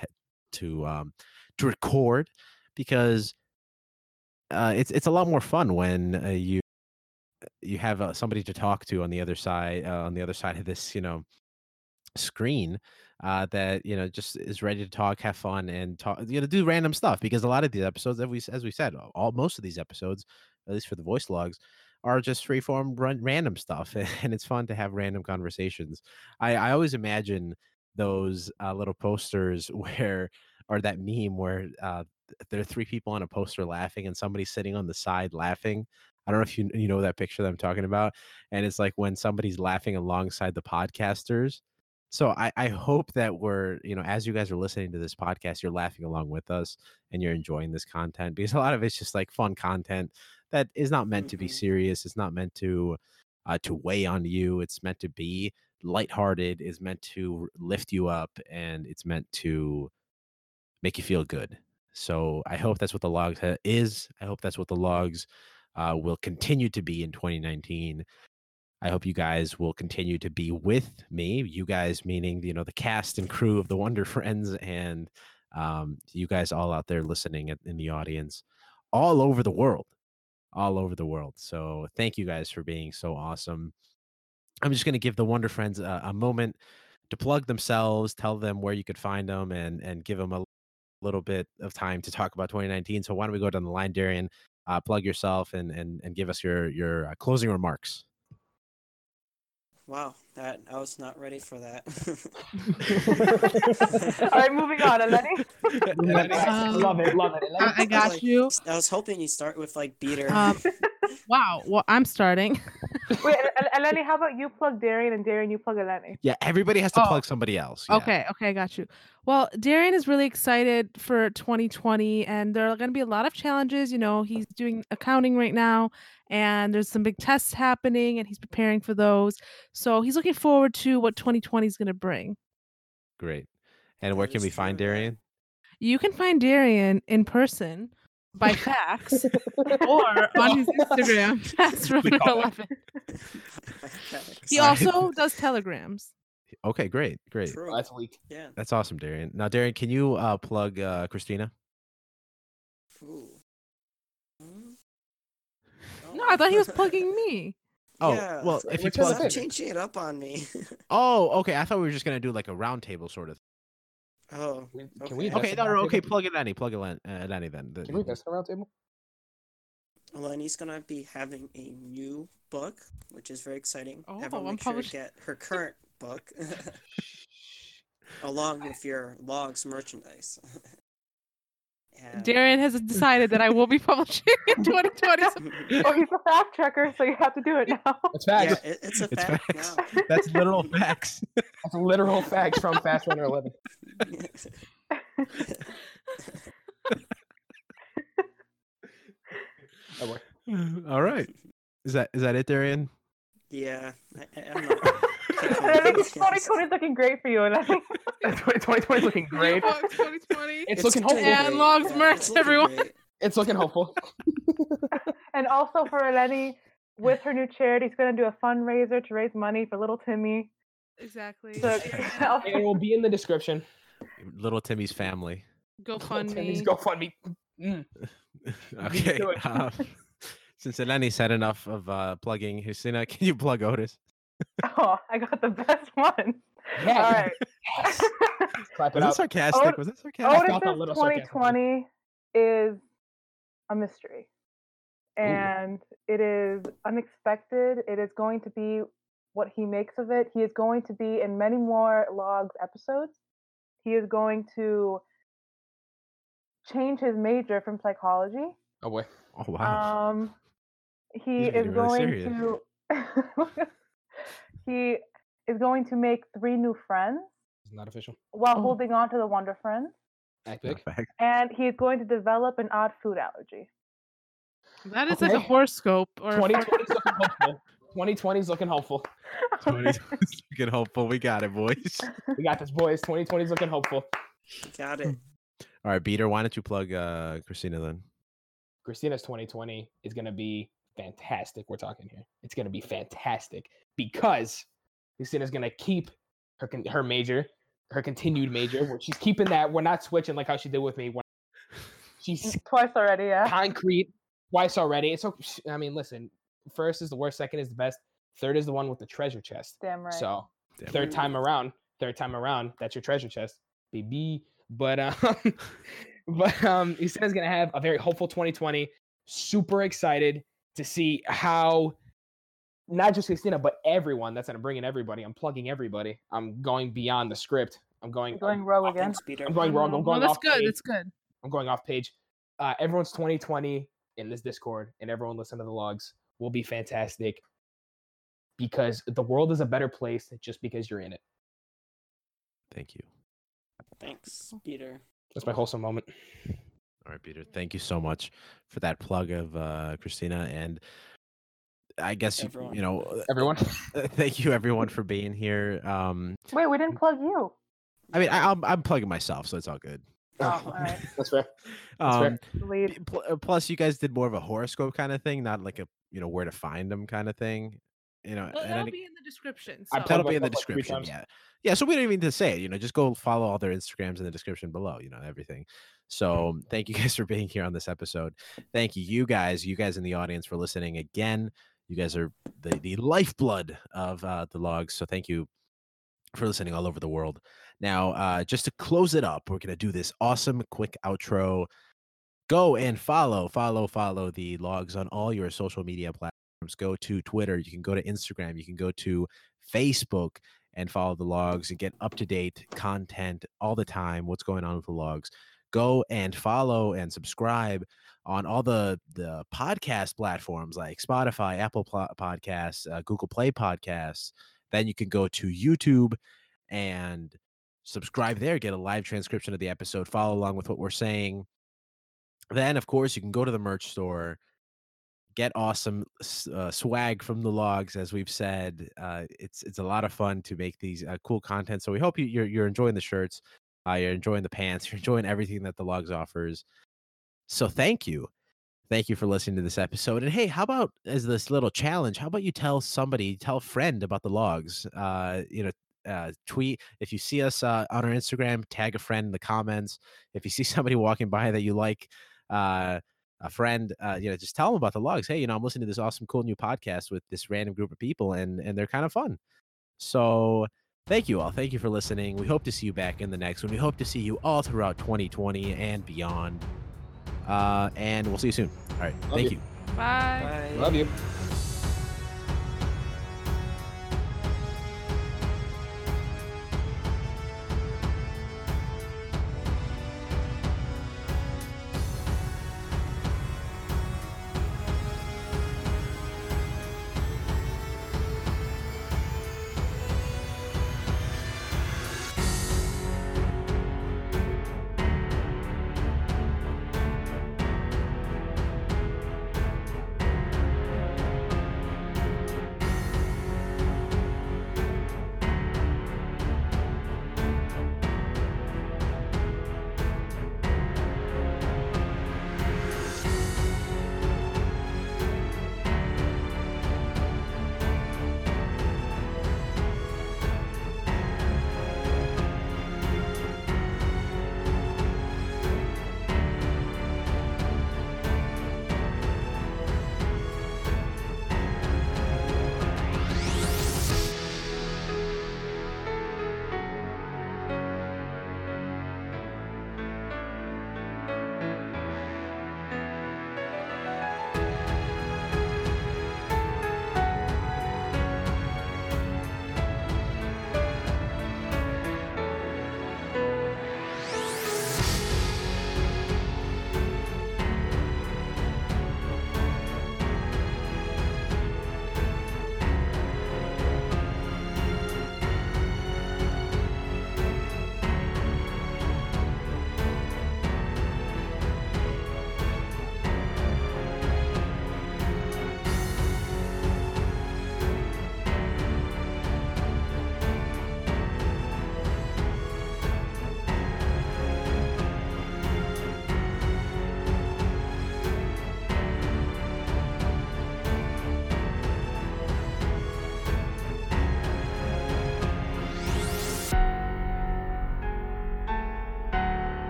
to um, to record because uh, it's it's a lot more fun when uh, you you have uh, somebody to talk to on the other side uh, on the other side of this you know screen uh, that you know just is ready to talk, have fun, and talk. You know, do random stuff because a lot of these episodes, as we as we said, all most of these episodes, at least for the voicelogues, are just free form run, random stuff, and it's fun to have random conversations. I I always imagine those uh, little posters where or that meme where uh, there are three people on a poster laughing and somebody sitting on the side laughing. I don't know if you you know that picture that I'm talking about, and it's like when somebody's laughing alongside the podcasters. So I, I hope that we're, you know, as you guys are listening to this podcast, you're laughing along with us and you're enjoying this content because a lot of it's just like fun content that is not meant to be Mhm. serious. It's not meant to uh, to weigh on you. It's meant to be lighthearted. Is meant to lift you up, and it's meant to make you feel good. So I hope that's what the Logues ha- is. I hope that's what the Logues uh, will continue to be in 2019. I hope you guys will continue to be with me. You guys, meaning you know the cast and crew of the Wonder Friends, and um, you guys all out there listening in the audience, all over the world, all over the world. So thank you guys for being so awesome. I'm just going to give the Wonder Friends a, a moment to plug themselves, tell them where you could find them, and and give them a little bit of time to talk about 2019. So why don't we go down the line, Darian? Uh, plug yourself and and and give us your your uh, closing remarks. Wow, that I was not ready for that. All right, moving on, Eleni. Um, love it, love it. I, I I was got like- you. I was hoping you start with like beater. Um, wow. Well, I'm starting. Wait, El- Eleni, how about you plug Darian and Darian you plug Eleni? Yeah, everybody has to Oh. plug somebody else. yeah. Okay, okay, I got you. Well, Darian is really excited for 2020, and there are going to be a lot of challenges. You know, he's doing accounting right now, and there's some big tests happening, and he's preparing for those. So he's looking forward to what 2020 is going to bring. Great. And where can we find. Darian? You can find Darian in person by fax or on his Instagram, FastRunner11. He also does telegrams. Okay, great, great. True. That's weak. Yeah. That's awesome, Darian. Now, Darian, can you uh, plug uh, Christina? Ooh. No, I thought he was plugging me. Oh, Yeah, well, if you which is plug, it? Stop changing it up on me. oh, okay. I thought we were just gonna do like a roundtable sort of. thing. oh, We- Okay. Can we? Okay, invest no, no, okay. Plug it any, plug it Len- uh, at any then. The- Can we invest in a round table? Eleni's gonna be having a new book, which is very exciting. Oh, Everyone I'm make sure to get her current book along with your Logues merchandise. And- Darian has decided that I will be publishing in 2020. Oh, he's a fact checker, so you have to do it now. That's yeah, facts. it, it's a It's fact facts. now. That's literal facts. That's literal facts from Fast Runner 11. Oh. All right. Is that is that it, Darian? yeah, I, I, I'm not. Think 2020 is looking great for you, Eleni. 2020 is looking great. New 2020. It's looking hopeful. And great. Logues Yeah, merch, everyone. It's looking hopeful. And also for Eleni, with her new charity, she's going to do a fundraiser to raise money for little Timmy. Exactly. So And It will be in the description. Little Timmy's family. Timmy's GoFundMe. GoFundMe. Mm. Okay. do it. um, since Eleni said enough of uh, plugging, Christina, can you plug Otis? Oh, I got the best one. Yeah. All right. Clap Was it up. sarcastic? Ot- Was it sarcastic? felt a Otis's little sarcasm there. 2020 is a mystery. And it is unexpected. It is going to be what he makes of it. He is going to be in many more Logues episodes. He is going to change his major from psychology. Oh boy. Oh wow. Um, he He's is getting really going serious. to. he is going to make three new friends It's not official. while Oh. holding on to the Wonder Friends, Epic. Not and he is going to develop an odd food allergy. That is like a horoscope or 2020 is looking hopeful. 2020 is looking hopeful. 20's looking hopeful. We got it, boys. We got this, boys. 2020 is looking hopeful. Got it. All right, Beater, why don't you plug uh, Christina then? Christina's 2020 is going to be fantastic. We're talking here. It's going to be fantastic because Christina's going to keep her con- her major, her continued major. Where she's keeping that. We're not switching like how she did with me. When she's Twice already, yeah. concrete twice already. It's okay. I mean, listen. First is the worst. Second is the best. Third is the one with the treasure chest. Damn right. So Damn third right. time around, third time around, that's your treasure chest, baby. But um, but um, Christina's gonna have a very hopeful 2020. Super excited to see how not just Christina, but everyone. That's gonna bring in everybody. I'm plugging everybody. I'm going beyond the script. I'm going. You're going rogue again. Peter. I'm going wrong. I'm Well, going that's off That's good. page. That's good. I'm going off page. Uh, everyone's 2020 in this Discord, and everyone listen to the Logues will be fantastic because the world is a better place just because you're in it. Thank you. Thanks, Peter. That's my wholesome moment. All right, Peter. Thank you so much for that plug of uh, Christina. And I guess, you, Everyone. you know, uh, Everyone, uh, thank you everyone for being here. Um, Wait, we didn't plug you. I mean, I, I'm, I'm plugging myself, so it's all good. Oh, all right. that's fair. That's fair. Um, Lead. p- pl- uh, plus, you guys did more of a horoscope kind of thing, not like a, you know, where to find them kind of thing. You know, Well, and that'll any- be in the description. So. that'll be in the myself like description. Yeah. Yeah. So we don't even need to say it. You know, just go follow all their Instagrams in the description below, you know, everything. So thank you guys for being here on this episode. Thank you, you guys, you guys in the audience for listening again. You guys are the, the lifeblood of uh, the Logues. So thank you for listening all over the world. Now, uh, just to close it up, we're gonna do this awesome quick outro. Go and follow, follow, follow the Logues on all your social media platforms. Go to Twitter. You can go to Instagram. You can go to Facebook and follow the Logues and get up to date content all the time. What's going on with the Logues? Go and follow and subscribe on all the the podcast platforms like Spotify, Apple Pl- Podcasts, uh, Google Play Podcasts. Then you can go to YouTube and subscribe there, get a live transcription of the episode, follow along with what we're saying. Then, of course, you can go to the merch store, get awesome uh, swag from the Logues, as we've said. Uh, it's it's a lot of fun to make these uh, cool content. So we hope you, you're you're enjoying the shirts, uh, you're enjoying the pants, you're enjoying everything that the Logues offers. So thank you, thank you for listening to this episode. And hey, how about as this little challenge? How about you tell somebody, tell a friend about the Logues? Uh, you know, uh, tweet if you see us uh, on our Instagram, tag a friend in the comments. If you see somebody walking by that you like, uh, a friend, uh, you know, just tell them about the Logues. Hey, you know, I'm listening to this awesome, cool new podcast with this random group of people, and and they're kind of fun. So thank you all. Thank you for listening. We hope to see you back in the next one. We hope to see you all throughout 2020 and beyond. Uh, and we'll see you soon. All right. Love thank you. you. Bye. Bye. Love you.